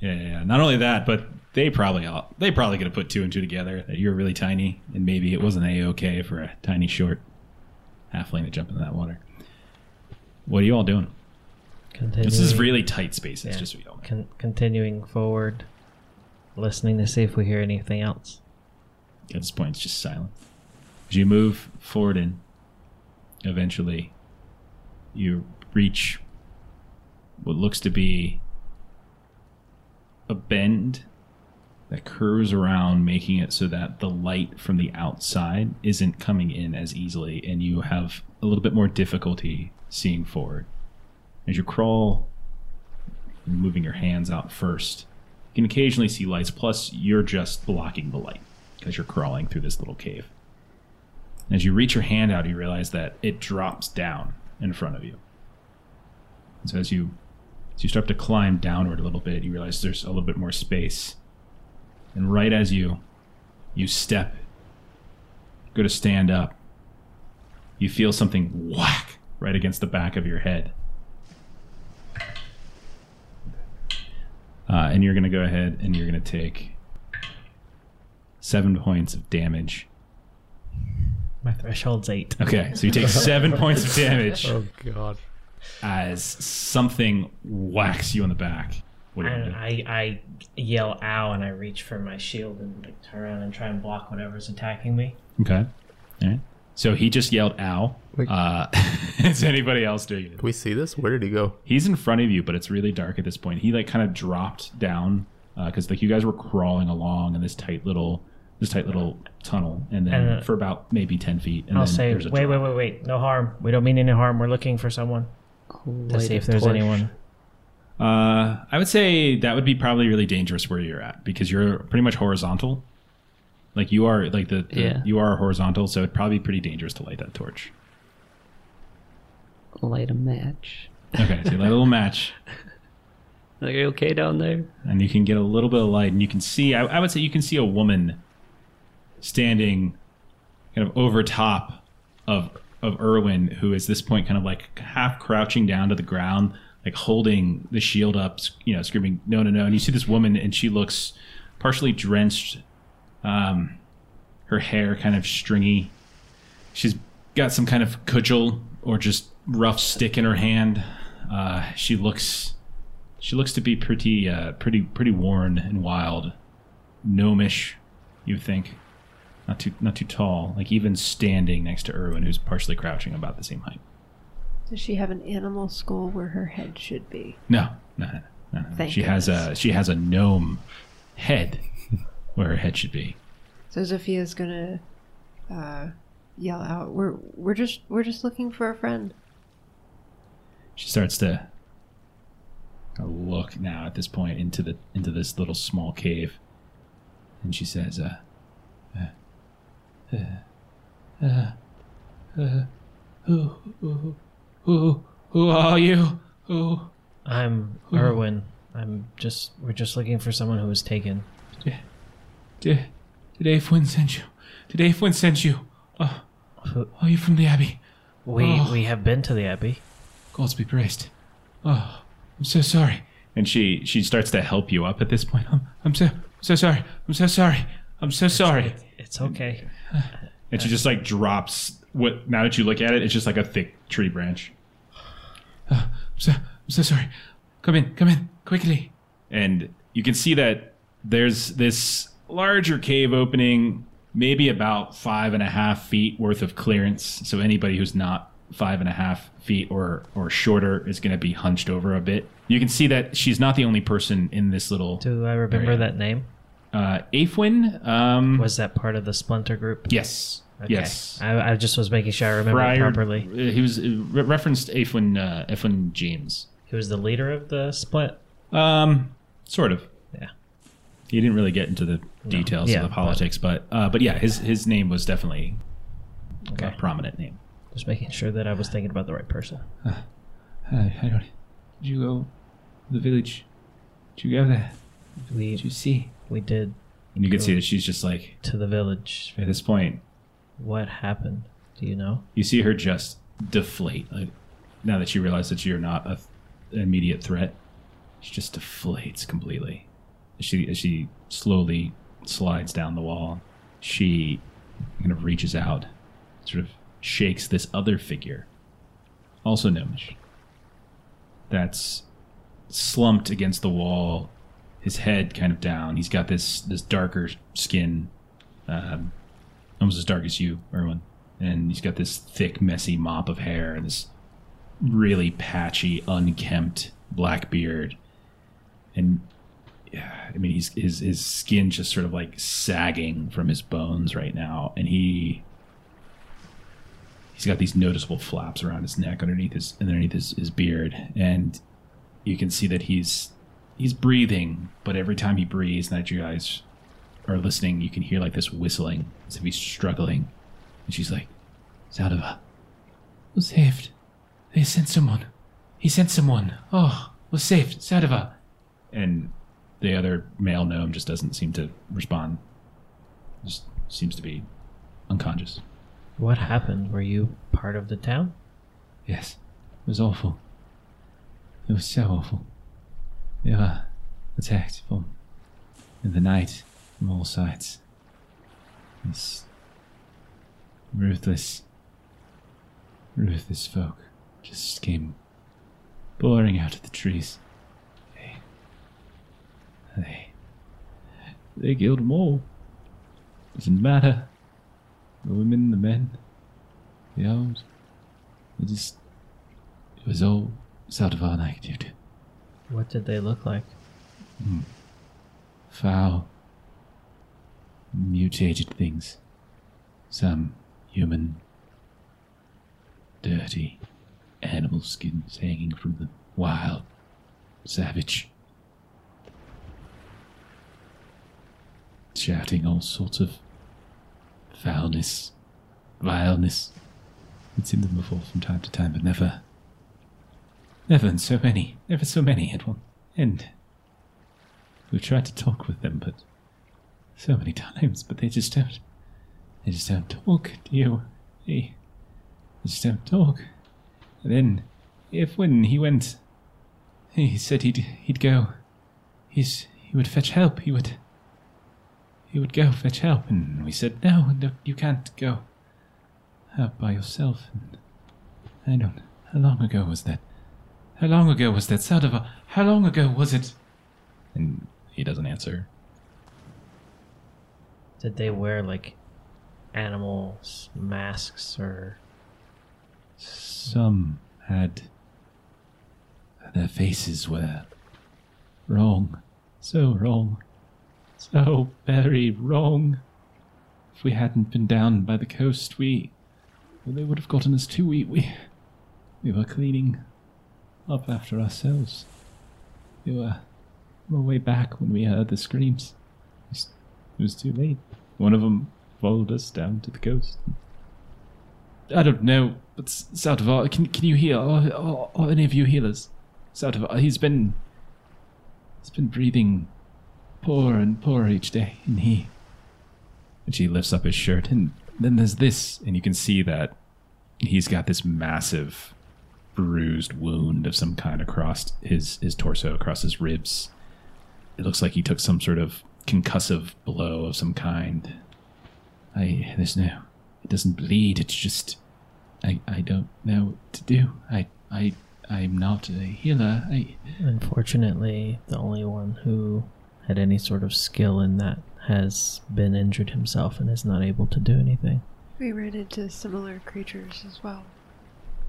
yeah, yeah, yeah. Not only that, but they probably all they probably could have put two and two together that you're really tiny, and maybe it wasn't a okay for a tiny short halfling to jump into that water. What are you all doing? Continuing, This is really tight spaces, Yeah. just so you con- continuing forward, listening to see if we hear anything else. At this point, it's just silent. As you move forward and eventually you reach what looks to be a bend that curves around, making it so that the light from the outside isn't coming in as easily, and you have a little bit more difficulty seeing forward. As you crawl, moving your hands out first, you can occasionally see lights, plus, you're just blocking the light because you're crawling through this little cave. As you reach your hand out, you realize that it drops down in front of you. And so as you as you start to climb downward a little bit, you realize there's a little bit more space. And right as you you step, go to stand up, you feel something whack right against the back of your head. Uh, and you're going to go ahead and you're going to take seven points of damage. My threshold's eight. Okay, so you take seven points of damage Oh god. As something whacks you in the back. What do you And I, I yell ow and I reach for my shield and like turn around and try and block whatever's attacking me. Okay. All right. So he just yelled ow. Wait. Uh, is anybody else doing it? Can we see this? Where did he go? He's in front of you, but it's really dark at this point. He like kind of dropped down because like you guys were crawling along in this tight little this tight little tunnel, and then And, uh, for about maybe ten feet, and I'll then say, there's a wait, wait, wait, wait. No harm. We don't mean any harm. We're looking for someone to Light see if there's torch. anyone. Uh, I would say that would be probably really dangerous where you're at because you're pretty much horizontal. Like you are, like the, the- Yeah. you are horizontal, so it'd probably be pretty dangerous to light that torch. Light a match. Okay, so you light a little match, Are you okay down there? and you can get a little bit of light, and you can see. I, I would say you can see a woman standing, kind of over top of of Erwin, who is this point kind of like half crouching down to the ground, like holding the shield up, you know, screaming "No, no, no!" And you see this woman, and she looks partially drenched, um, her hair kind of stringy. She's got some kind of cudgel or just rough stick in her hand. Uh, she looks she looks to be pretty uh, pretty pretty worn and wild, gnomish. You think, not too not too tall. Like even standing next to Erwin, who's partially crouching about the same height. Does she have an animal skull where her head should be? No, no, no. Thank she has a she has a gnome head where her head should be. So Sophia's gonna uh, yell out, "We're we're just we're just looking for a friend." She starts to look now at this point into the into this little small cave, and she says, "Uh, uh, uh, uh, uh who, who, who, who are you? Who, I'm Erwin. I'm just we're just looking for someone who was taken. did, did did Aifwin send you? Did Aifwin send you? Oh, Who- are you from the Abbey? We Oh. we have been to the abbey. Gods be praised. Oh, I'm so sorry. And she she starts to help you up at this point. I'm, I'm so so sorry. I'm so sorry. I'm so sorry. It's okay. And she just like drops what now that you look at it, it's just like a thick tree branch. Uh, I'm so I'm so sorry. Come in, come in, quickly. And you can see that there's this larger cave opening, maybe about five and a half feet worth of clearance. So anybody who's not five and a half feet or or shorter is going to be hunched over a bit. You can see that she's not the only person in this little. Do I remember Area. that name? Uh, Aifwin. Um, Was that part of the splinter group? yes, Okay. yes. I, I just was making sure I remember it Friar- properly. uh, He was uh, re- referenced Afwin, uh, Aifwin James. He was the leader of the split. Um, sort of. Yeah. He didn't really get into the details Yeah, of the politics, but uh, but yeah, his his name was definitely Okay. a prominent name. Just making sure that I was thinking about the right person. Hi, I don't. Did you go to the village? Did you go there? Did you see? We did And you can see that she's just like to the village. at this point. What happened? Do you know? You see her just deflate. Like now that she realizes that you're not a, an immediate threat, she just deflates completely. She she slowly slides down the wall, she kind of reaches out, sort of shakes this other figure, also gnomish. That's slumped against the wall, his head kind of down. He's got this this darker skin, um, almost as dark as you, Erwin. And he's got this thick, messy mop of hair and this really patchy, unkempt black beard. And yeah, I mean, he's his his skin just sort of like sagging from his bones right now, and he he's got these noticeable flaps around his neck underneath his underneath his, his beard, and you can see that he's he's breathing, but every time he breathes, that you guys are listening, you can hear like this whistling as if he's struggling. And she's like, Saldivar, was saved. They sent someone. He sent someone. Oh, was saved. Saldivar. And the other male gnome just doesn't seem to respond. Just seems to be unconscious. What happened? Were you part of the town? Yes, it was awful. It was so awful. We were attacked from in the night from all sides. This ruthless, ruthless folk just came pouring out of the trees. They, they, they killed them all. Doesn't matter. The women, the men, the old. It just. It was all Saldivar dude. What did they look like? Hmm. Foul. Mutated things. Some human. Dirty. Animal skins hanging from them. Wild. Savage. Shouting all sorts of foulness, vileness. I'd seen them before from time to time, but never. Never in so many. Never so many at one. And we've tried to talk with them, but so many times, but they just don't. They just don't talk to you. They, they just don't talk. And then, if when he went, he said he'd he'd go. He's he would fetch help. He would. He would go fetch help, and we said no, no, you can't go. out by yourself. And I don't. How long ago was that? How long ago was that? Saldivar, how long ago was it? And he doesn't answer. Did they wear like animals masks or Some had. Their faces were wrong. So wrong. So very wrong. If we hadn't been down by the coast, we. Well, they would have gotten us too. We. We, we were cleaning up after ourselves. We were on our way back when we heard the screams. It was, too late. One of them followed us down to the coast. I don't know, but Saldivar, can can you hear? Are, are, are any of you healers? Saldivar, he's been he's been breathing poorer and poorer each day, and he. And she lifts up his shirt, and then there's this, and you can see that he's got this massive bruised wound of some kind across his his torso, across his ribs. It looks like he took some sort of concussive blow of some kind. I there's no it doesn't bleed, it's just I I don't know what to do. I I I'm not a healer. I Unfortunately, the only one who had any sort of skill in that has been injured himself and is not able to do anything. We ran into similar creatures as well.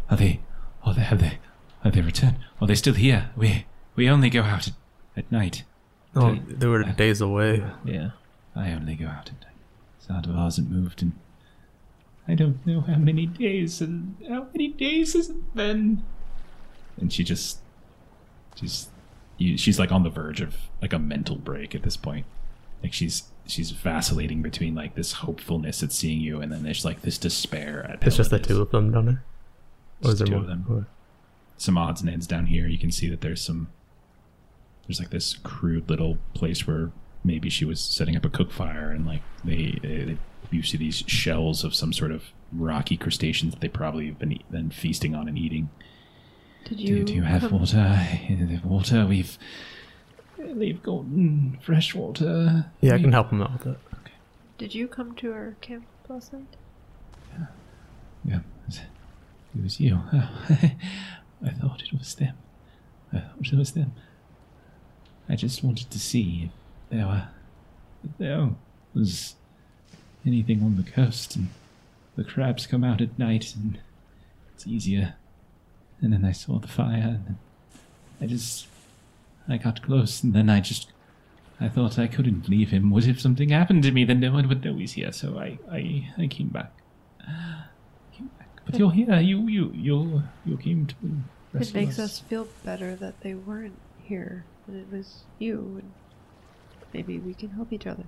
are they are they have they have they returned? Are oh, they still here? We we only go out at, at night. Oh, Okay. they were days away. Yeah. I only go out at night. Saldivar hasn't moved in I don't know how many days and how many days has it been? And she just she's you, she's like on the verge of like a mental break at this point. Like she's she's vacillating between like this hopefulness at seeing you and then there's like this despair at It's just the two of them down there. Oh, or Just is there two more? of them. Or- some odds and ends down here. You can see that there's some there's like this crude little place where maybe she was setting up a cook fire and like they, they you see these shells of some sort of rocky crustaceans that they probably have been, been feasting on and eating. Did Do, you? do you have come- water? Water we've they've gotten fresh water. Yeah, I can help them out with it. Did you come to our camp last night? Yeah. Yeah, it was you. I thought it was them. I thought it was them. I just wanted to see if there were, if there was anything on the coast, and the crabs come out at night, and it's easier. And then I saw the fire, and I just, I got close, and then I just, I thought I couldn't leave him. What if something happened to me? Then no one would know he's here. So I, I, I came back. Came back. But you're here. Uh, you, you, you, you came to. It makes us feel better that they weren't here and it was you, and maybe we can help each other.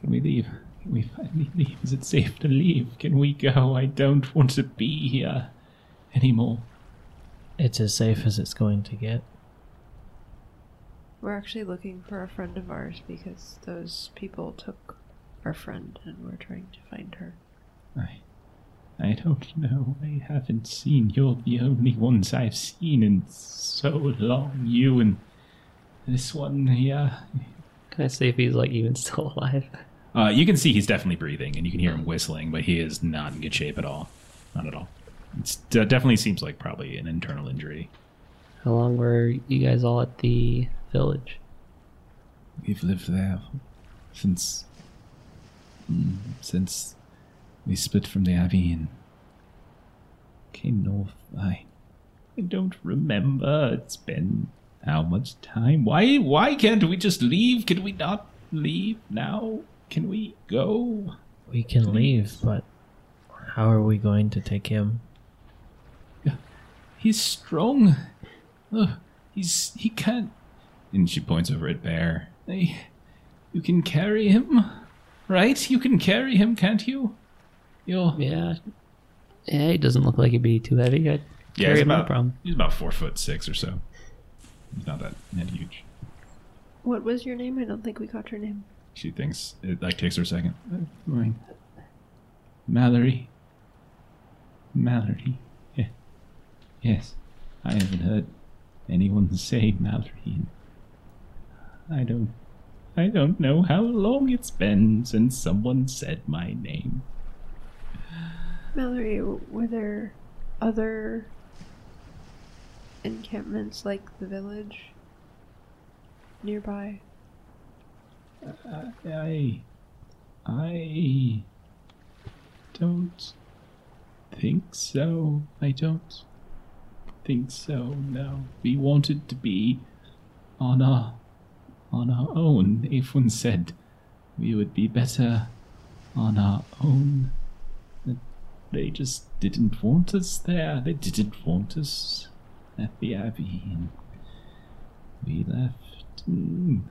Can we leave? Can we finally leave? Is it safe to leave? Can we go? I don't want to be here anymore. It's as safe as it's going to get. We're actually looking for a friend of ours because those people took our friend and we're trying to find her. I, I don't know. I haven't seen. You're the only ones I've seen in so long. You and this one, yeah. Can I see if he's like even still alive? Uh, you can see he's definitely breathing, and you can hear him whistling, but he is not in good shape at all. Not at all. It definitely seems like probably an internal injury. How long were you guys all at the village? We've lived there since mm, since we split from the abbey and came north. I I don't remember. It's been how much time? Why why can't we just leave? Can we not leave now? Can we go? We can leave, but how are we going to take him? He's strong. He's he can't. And she points over at Bear. Hey, you can carry him, right? You can carry him, can't you? You're Yeah. Yeah, he doesn't look like he'd be too heavy. I'd Yeah, carry he's him, no about, problem. he's about four foot six or so. He's not that not huge. What was your name? I don't think we caught your name. She thinks it like takes her a second. Uh, Mine. Mallory. Mallory. Yeah. Yes. I haven't heard anyone say Mallory. in- I don't. I don't know how long it's been since someone said my name. Mallory, were there other encampments like the village nearby? Uh, I. I. don't think so. I don't think so, no. We wanted to be on our. on our own. Everyone said we would be better on our own. They just didn't want us there. They didn't want us at the Abbey. And we left. Mm.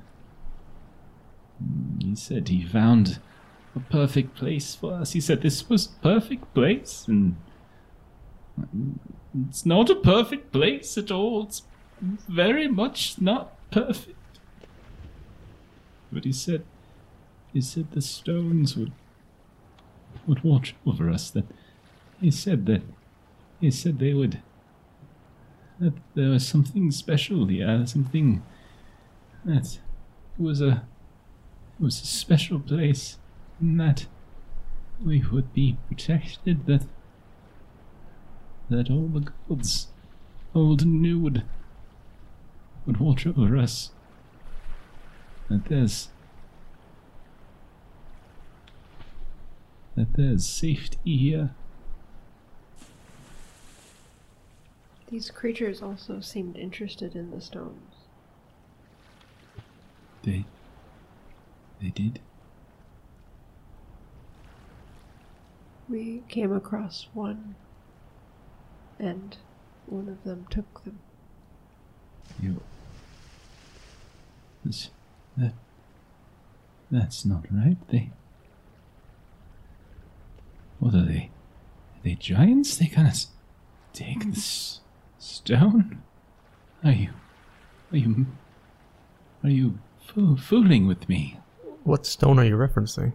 He said he found a perfect place for us. He said this was perfect place, and it's not a perfect place at all. It's very much not perfect. But he said, he said the stones would would watch over us. That he said that he said they would. That there was something special here, something that was a was a special place, and that we would be protected. That that all the gods, old and new, would would watch over us. That there's that there's safety here. These creatures also seemed interested in the stones. They they did. We came across one, and one of them took them. You. This, that. That's not right. They. What are they? Are they giants? They kind of take mm-hmm. this stone. Are you? Are you? Are you foo- fooling with me? What stone are you referencing?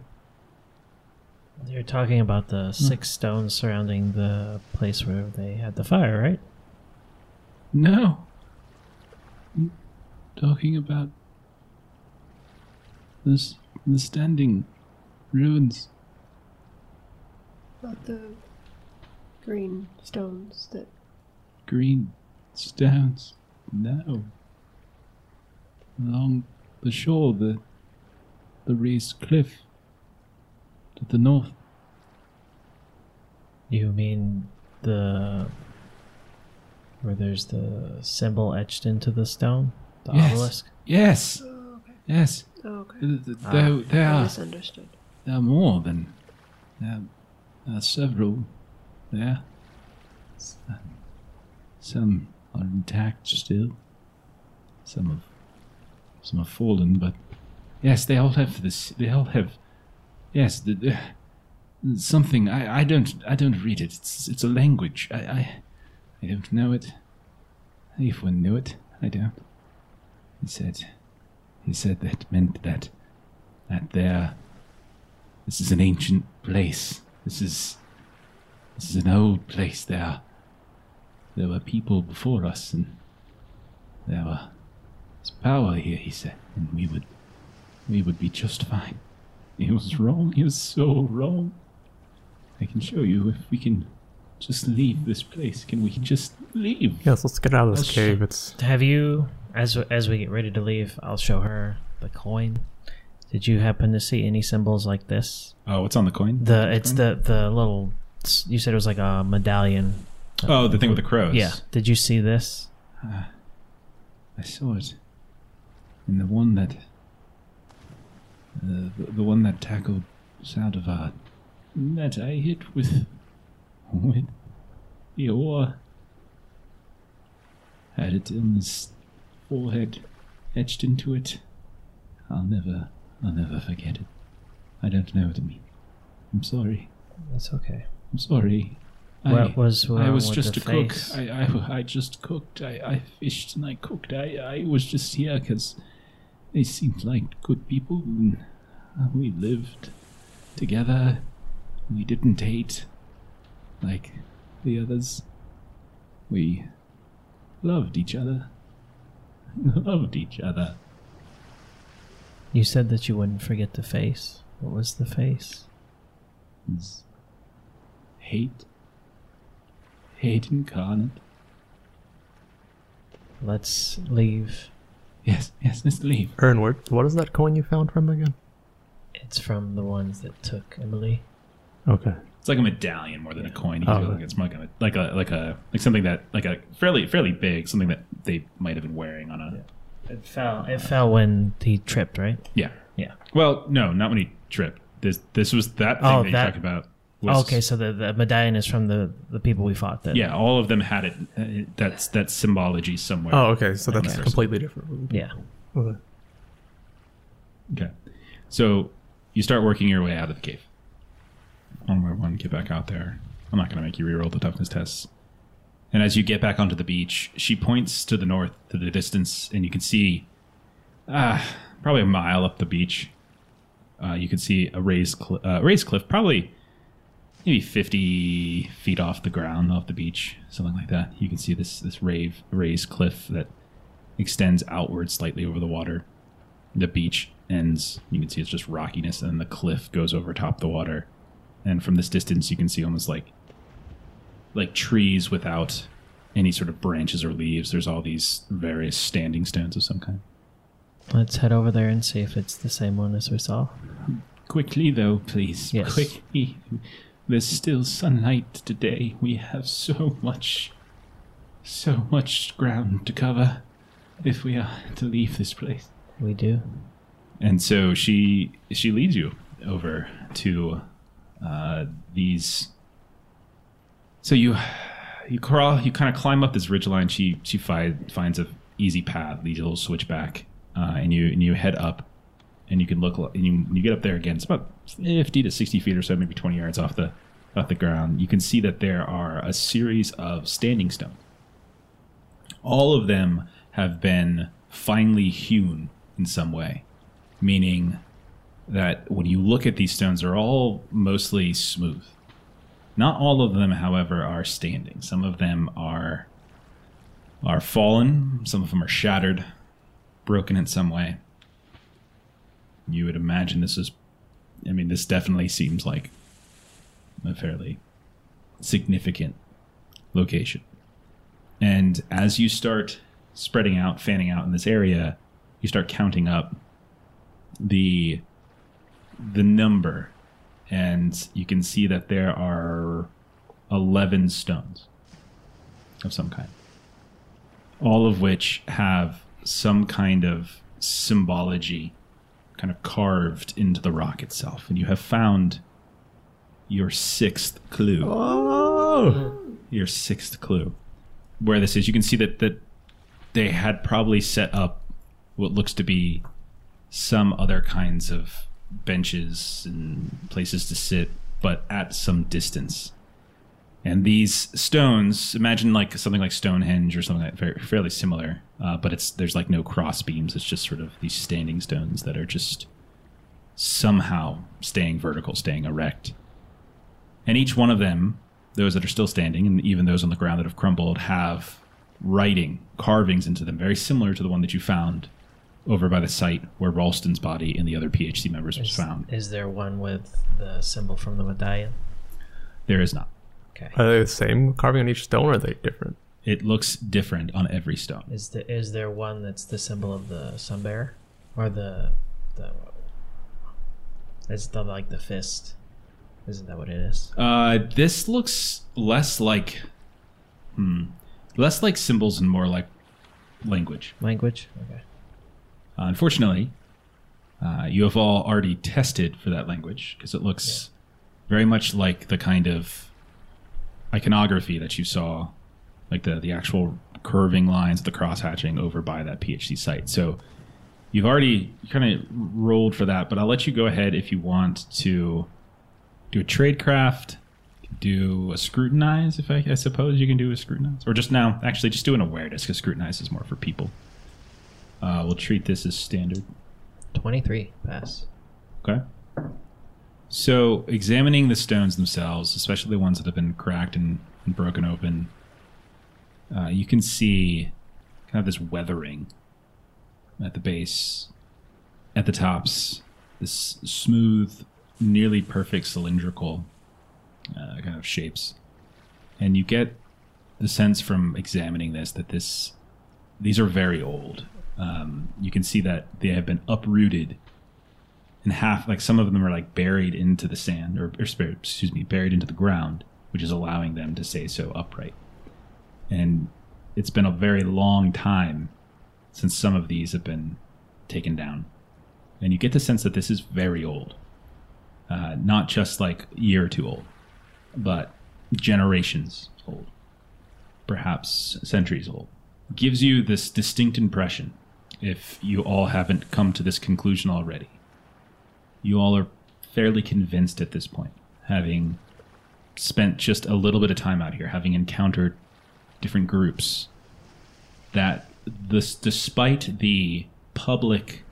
You're talking about the hmm. six stones surrounding the place where they had the fire, right? No. I'm talking about this the standing ruins. Not the green stones that green stones. No. Along the shore, the the raised cliff to the north. You mean the where there's the symbol etched into the stone, the Yes. obelisk? Yes, Oh, okay. yes. Oh, okay. Th- th- There, ah. there are misunderstood. there are more than there, there are several there. Some are intact still. Some have some have fallen, but yes, they all have this. They all have yes. The, the, something I, I don't I don't read it. It's it's a language. I I, I don't know it. If one knew it. I don't. He said he said that meant that that there this is an ancient place. This is this is an old place. There there were people before us and there was power here, he said, and we would we would be just fine. He was wrong. He was so wrong. I can show you if we can just leave this place. Can we just leave? Yes, let's get out of this I'll cave. It's Have you, as as we get ready to leave, I'll show her the coin. Did you happen to see any symbols like this? Oh, what's on the coin? The it's the the little. You said it was like a medallion. Oh, the thing with the crows. Yeah. Did you see this? I saw it. And the one that. Uh, the, the one that tackled Saldivar. That I hit with. with. the oar. Had it in his forehead, etched into it. I'll never. I'll never forget it. I don't know what it means. I'm sorry. That's okay. I'm sorry. What was I was with just the a cook. I, I, I just cooked. I, I fished and I cooked. I, I was just here because they seemed like good people and uh, we lived together. We didn't hate like the others. We loved each other. loved each other. You said that you wouldn't forget the face. What was the face? His hate. Hate incarnate. Let's leave. Yes, yes, let's leave. Ern, what is that coin you found from again? It's from the ones that took Emily. Okay. It's like a medallion more than a coin. You Oh, can feel okay. like it's like a like a like a like something that like a fairly fairly big something that they might have been wearing on a It fell. It fell when he tripped, right? yeah Yeah. Well, no, not when he tripped. This this was that thing Oh, that, that- you talked about. Was, okay, so the, the medallion is from the, the people we fought. Then. Yeah, all of them had it. Uh, that's that symbology somewhere. Oh, okay. So that's Okay. completely different. Yeah. Okay. Okay. So you start working your way out of the cave. One by one, get back out there. I'm not going to make you reroll the toughness tests. And as you get back onto the beach, she points to the north, to the distance, and you can see, ah, probably a mile up the beach. Uh, you can see a raised, cl- uh, raised cliff, probably maybe 50 feet off the ground, off the beach, something like that. You can see this this rave, raised cliff that extends outward slightly over the water the beach ends. You can see it's just rockiness, and then the cliff goes over top the water. And from this distance, you can see almost like like trees without any sort of branches or leaves. There's all these various standing stones of some kind. Let's head over there and see if it's the same one as we saw. Quickly, though, please. Yes. Quickly. There's still sunlight today. We have so much, so much ground to cover if we are to leave this place. We do. and so she she leads you over to uh, these. So you you crawl, you kind of climb up this ridge line. She she find, finds a easy path, a little switchback, uh, and you and you head up, and you can look and you you get up there again. It's about fifty to sixty feet or so, maybe twenty yards off the off the ground. You can see that there are a series of standing stones. All of them have been finely hewn in some way meaning that when you look at these stones, they're all mostly smooth. Not all of them, however, are standing. Some of them are are fallen. Some of them are shattered, broken in some way. You would imagine this is. I mean, this definitely seems like a fairly significant location. And as you start spreading out, fanning out in this area, you start counting up the the number and you can see that there are 11 stones of some kind all of which have some kind of symbology kind of carved into the rock itself. And you have found your sixth clue. Oh. your sixth clue. Where this is you can see that that they had probably set up what looks to be some other kinds of benches and places to sit but at some distance. And these stones imagine like something like stonehenge or something like very, fairly similar uh, but it's there's like no cross beams it's just sort of these standing stones that are just somehow staying vertical staying erect and each one of them those that are still standing and even those on the ground that have crumbled have writing carvings into them very similar to the one that you found over by the site where Ralston's body and the other PHC members was Is, found. is there one with the symbol from the medallion? There is not. Okay. Are they the same carving on each stone, or are they different? It looks different on every stone. Is there is there one that's the symbol of the sun bear, or the the? It's the like the fist. Isn't that what it is? Uh, this looks less like, hmm, less like symbols and more like language. Language. Okay. Uh, unfortunately, uh, you have all already tested for that language because it looks very much like the kind of iconography that you saw, like the the actual curving lines, of the cross hatching over by that PhD site. So you've already kind of rolled for that, but I'll let you go ahead if you want to do a tradecraft, do a scrutinize. If I, I suppose you can do a scrutinize, or just now, actually, just do an awareness because scrutinize is more for people. Uh, we'll treat this as standard. Twenty three pass. Okay. So, examining the stones themselves, especially the ones that have been cracked and, and broken open, uh, you can see kind of this weathering at the base, at the tops, this smooth, nearly perfect cylindrical uh, kind of shapes, and you get the sense from examining this that this these are very old. Um, you can see that they have been uprooted and half like some of them are like buried into the sand or, or excuse me buried into the ground which is allowing them to stay so upright and it's been a very long time since some of these have been taken down. And you get the sense that this is very old. Uh, not just like a year or two old but generations old. Perhaps centuries old. Gives you this distinct impression if you all haven't come to this conclusion already. You all are fairly convinced at this point, having spent just a little bit of time out here, having encountered different groups, that this, despite the public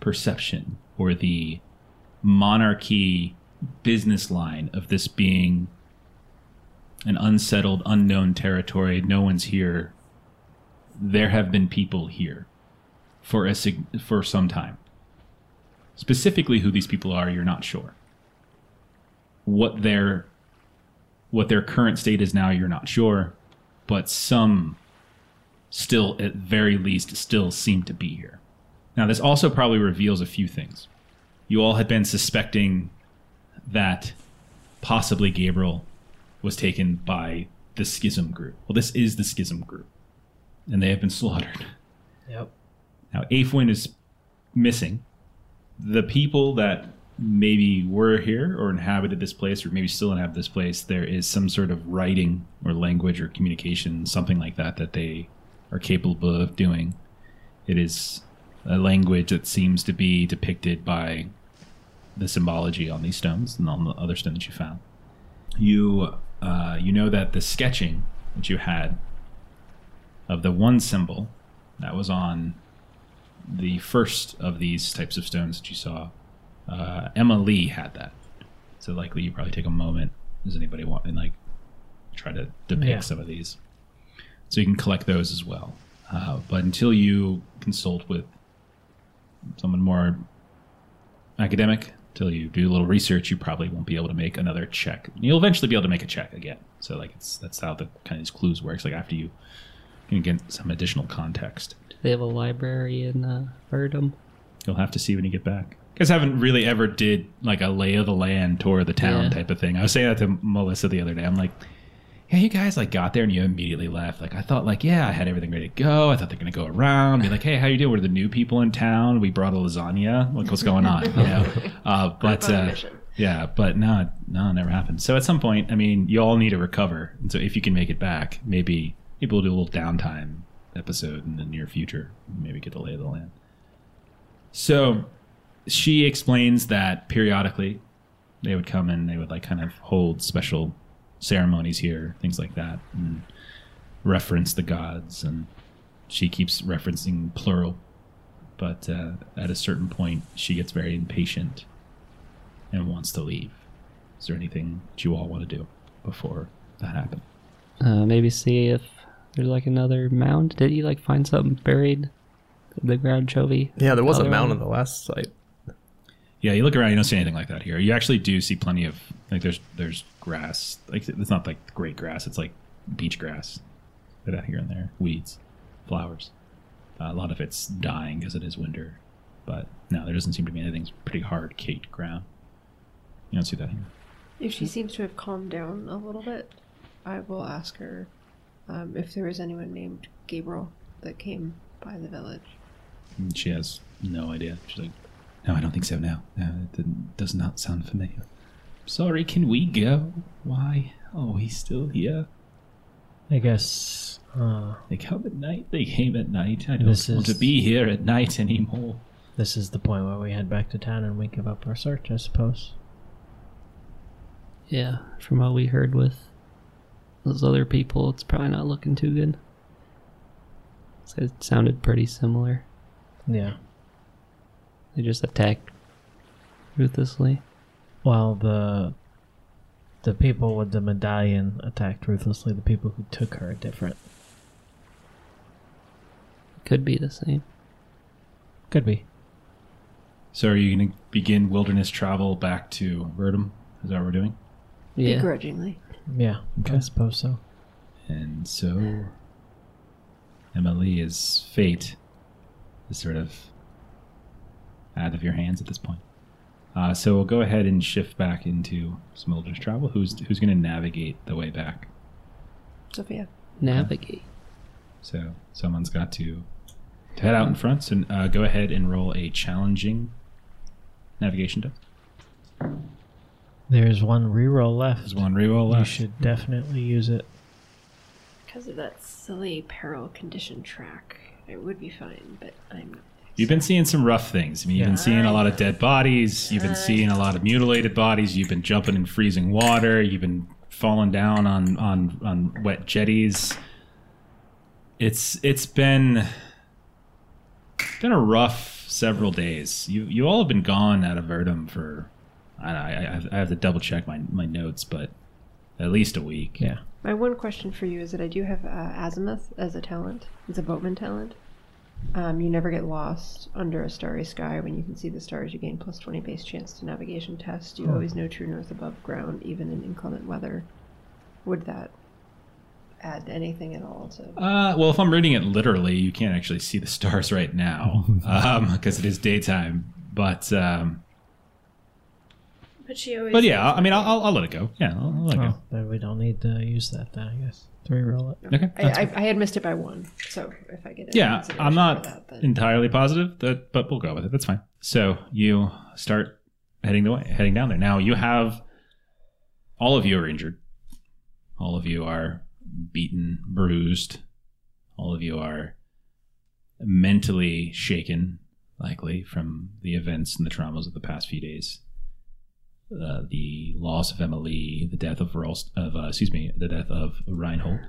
perception or the monarchy business line of this being an unsettled, unknown territory, no one's here, there have been people here for a for some time. Specifically, who these people are, you're not sure. What their what their current state is now, you're not sure, but some still, at very least, still seem to be here. Now, this also probably reveals a few things. You all had been suspecting that possibly Gabriel was taken by the Schism group. Well, this is the Schism group, and they have been slaughtered. Yep. Now, Aifwin is missing. The people that maybe were here or inhabited this place, or maybe still inhabit this place, there is some sort of writing or language or communication, something like that, that they are capable of doing. It is a language that seems to be depicted by the symbology on these stones and on the other stones you found. You uh, you know that the sketching that you had of the one symbol that was on the first of these types of stones that you saw. Uh, Emma Lee had that, so likely you probably take a moment. Does anybody want and like try to depict Yeah. some of these? So you can collect those as well. Uh, but until you consult with someone more academic, until you do a little research, you probably won't be able to make another check. You'll eventually be able to make a check again. So like it's that's how the kind of these clues works. Like after you can get some additional context. Do they have a library in uh, Verdum? You'll have to see when you get back. Guys haven't really ever did like a lay of the land tour of the town Yeah. type of thing. I was saying that to Melissa the other day. I'm like, yeah, you guys like got there and you immediately left. Like I thought, like yeah, I had everything ready to go. I thought they're gonna go around, be like, hey, how you doing? We're the new people in town. We brought a lasagna. Like what's going on? You know. Uh, but uh, yeah, but no, no, it never happened. So at some point, I mean, you all need to recover. And so if you can make it back, maybe maybe we'll do a little downtime episode in the near future. Maybe get the lay of the land. So she explains that periodically they would come and they would like kind of hold special ceremonies here, things like that, and reference the gods. And she keeps referencing plural, but uh, at a certain point, she gets very impatient and wants to leave. Is there anything that you all want to do before that happens? Uh, maybe see if there's like another mound. Did you like find something buried? The ground Chovy. Yeah, there was a mound one? on the last site. Yeah, you look around, you don't see anything like that here. You actually do see plenty of like there's there's grass. Like it's not like great grass. It's like beach grass, out here and there, weeds, flowers. Uh, a lot of it's dying because it is winter, but no, there doesn't seem to be anything. It's pretty hard caked ground. You don't see that here. If she seems to have calmed down a little bit, I will ask her um, if there was anyone named Gabriel that came by the village. And she has no idea. She's like, no, I don't think so. now. no, it does not sound familiar. Sorry, can we go? Why? Oh, he's still here. I guess. Uh, They come at night. They came at night. I don't This want to be here at night anymore. this is the point where we head back to town and we give up our search, I suppose. Yeah, from what we heard with those other people, it's probably not looking too good. So It sounded pretty similar. Yeah. They just attacked ruthlessly. While the the people with the medallion attacked ruthlessly, the people who took her are different. Could be the same. Could be. So, are you going to begin wilderness travel back to Verdum? Is that what we're doing? Yeah. Begrudgingly. Yeah, I suppose so. And so Emily's fate is sort of out of your hands at this point. Uh, so we'll go ahead and shift back into Smolder's travel. Who's who's going to navigate the way back? Sophia. Navigate. So someone's got to, to head out in front. So uh, go ahead and roll a challenging navigation test. There's one reroll left. There's one reroll left. You should definitely use it. Because of that silly peril condition track, I would be fine, but I'm not. You've been seeing some rough things. I mean, you've been seeing a lot of dead bodies. You've been seeing a lot of mutilated bodies. You've been jumping in freezing water. You've been falling down on on on wet jetties. It's it's been been a rough several days. You you all have been gone out of Verdum for I, I I have to double check my my notes, but at least a week. Yeah. My one question for you is that I do have uh, azimuth as a talent. It's a boatman talent. Um, you never get lost under a starry sky. When you can see the stars, you gain plus 20 base chance to navigation test. You always know true north above ground, even in inclement weather. Would that add anything at all to. Uh, well, if I'm reading it literally, you can't actually see the stars right now because it is daytime. But um, But she always. but yeah, I mean, I'll, I'll, I'll let it go. Yeah, I'll, I'll let it Oh, then we don't need to use that then, I guess. To reroll it. Okay. I, I. I had missed it by one, so if I get it, yeah, I'm not entirely positive that, but we'll go with it. That's fine. So you start heading the way, heading down there. Now you have all of you are injured. All of you are beaten, bruised. All of you are mentally shaken, likely from the events and the traumas of the past few days. Uh, the loss of Emily, the death of Rolst, of uh, excuse me, the death of Reinhold.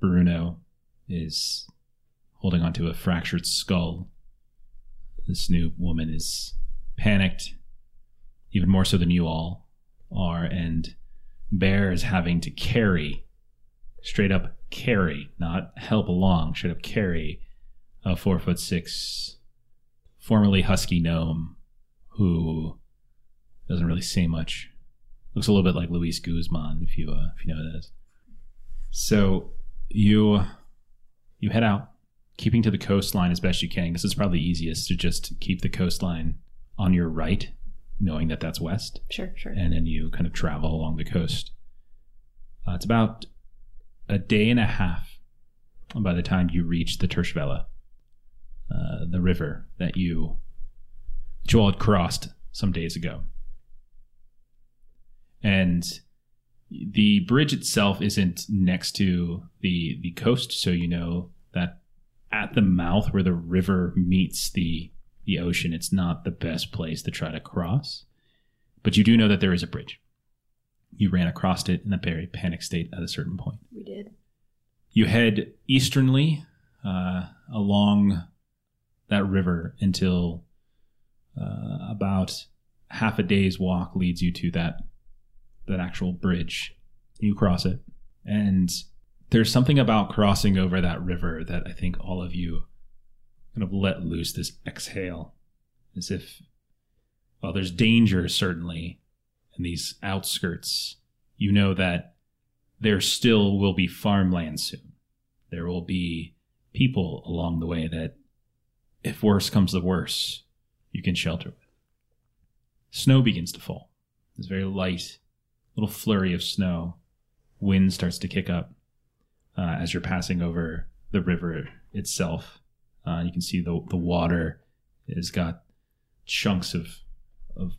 Bruno is holding onto a fractured skull. This new woman is panicked, even more so than you all are, and Bear is having to carry, straight up carry, not help along, straight up carry a four foot six, formerly husky gnome who doesn't really say much. Looks a little bit like Luis Guzman, if you uh, if you know who that is. So you you head out, keeping to the coastline as best you can. This is probably easiest to just keep the coastline on your right, knowing that that's west, Sure, sure. and then you kind of travel along the coast. Uh, it's about a day and a half by the time you reach the Terschwelle, uh, the river that you that you all had crossed some days ago. And the bridge itself isn't next to the the coast, so you know that at the mouth where the river meets the the ocean, it's not the best place to try to cross. But you do know that there is a bridge. You ran across it in a very panic state at a certain point. we did. You head easternly uh, along that river until uh, about half a day's walk leads you to that that actual bridge. You cross it, and there's something about crossing over that river that I think all of you kind of let loose this exhale, as if, well, there's danger certainly in these outskirts. You know that there still will be farmland soon. There will be people along the way that, if worse comes to worse, you can shelter with. Snow begins to fall. It's very light, little flurry of snow. Wind starts to kick up uh, as you're passing over the river itself. Uh, you can see the the water has got chunks of of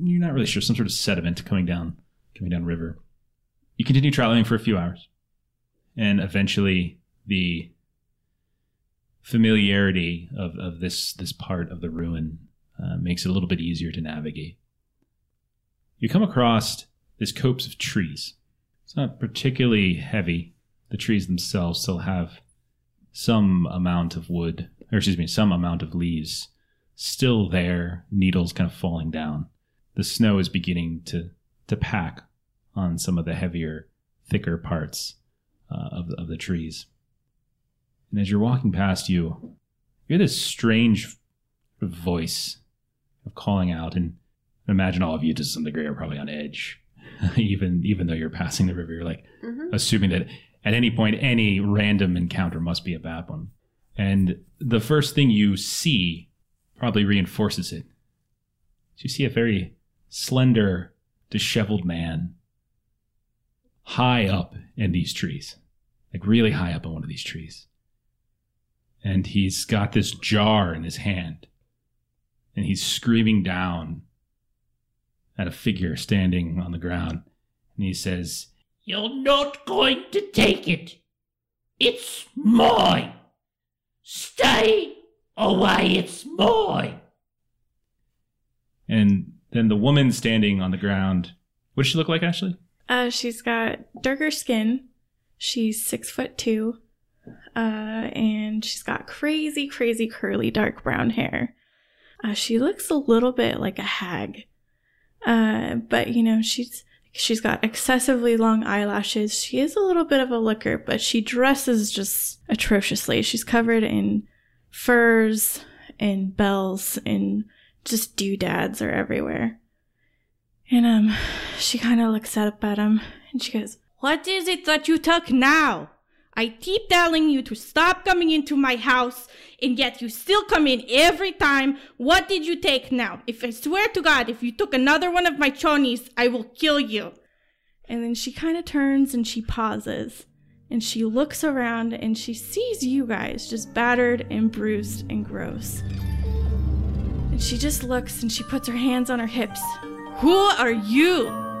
you're not really sure some sort of sediment coming down coming down river. You continue traveling for a few hours, and eventually the familiarity of, of this this part of the ruin uh, makes it a little bit easier to navigate. You come across this copse of trees. It's not particularly heavy. The trees themselves still have some amount of wood, or excuse me, some amount of leaves still there, needles kind of falling down. The snow is beginning to, to pack on some of the heavier, thicker parts uh, of, of the trees. And as you're walking past you, you hear this strange voice of calling out, and imagine all of you to some degree are probably on edge even even though you're passing the river, you're like Mhm. assuming that at any point any random encounter must be a bad one. And the first thing you see probably reinforces it. You see a very slender, disheveled man high up in these trees, like really high up in one of these trees. And he's got this jar in his hand, and he's screaming down at a figure standing on the ground. And he says, You're not going to take it. It's mine. Stay away, it's mine. and then the woman standing on the ground, what does she look like, Ashley? Uh, she's got darker skin. She's six foot two. Uh, and she's got crazy, crazy curly dark brown hair. Uh, she looks a little bit like a hag. Uh, but you know, she's she's got excessively long eyelashes. She is a little bit of a looker, but she dresses just atrociously. She's covered in furs and bells and just doodads are everywhere. And um, she kind of looks up at him and she goes, What is it that you took now? I keep telling you to stop coming into my house, and yet you still come in every time. What did you take now? If I swear to God, if you took another one of my chonies, I will kill you. and then she kind of turns and she pauses and she looks around and she sees you guys just battered and bruised and gross. And she just looks and she puts her hands on her hips. Who are you?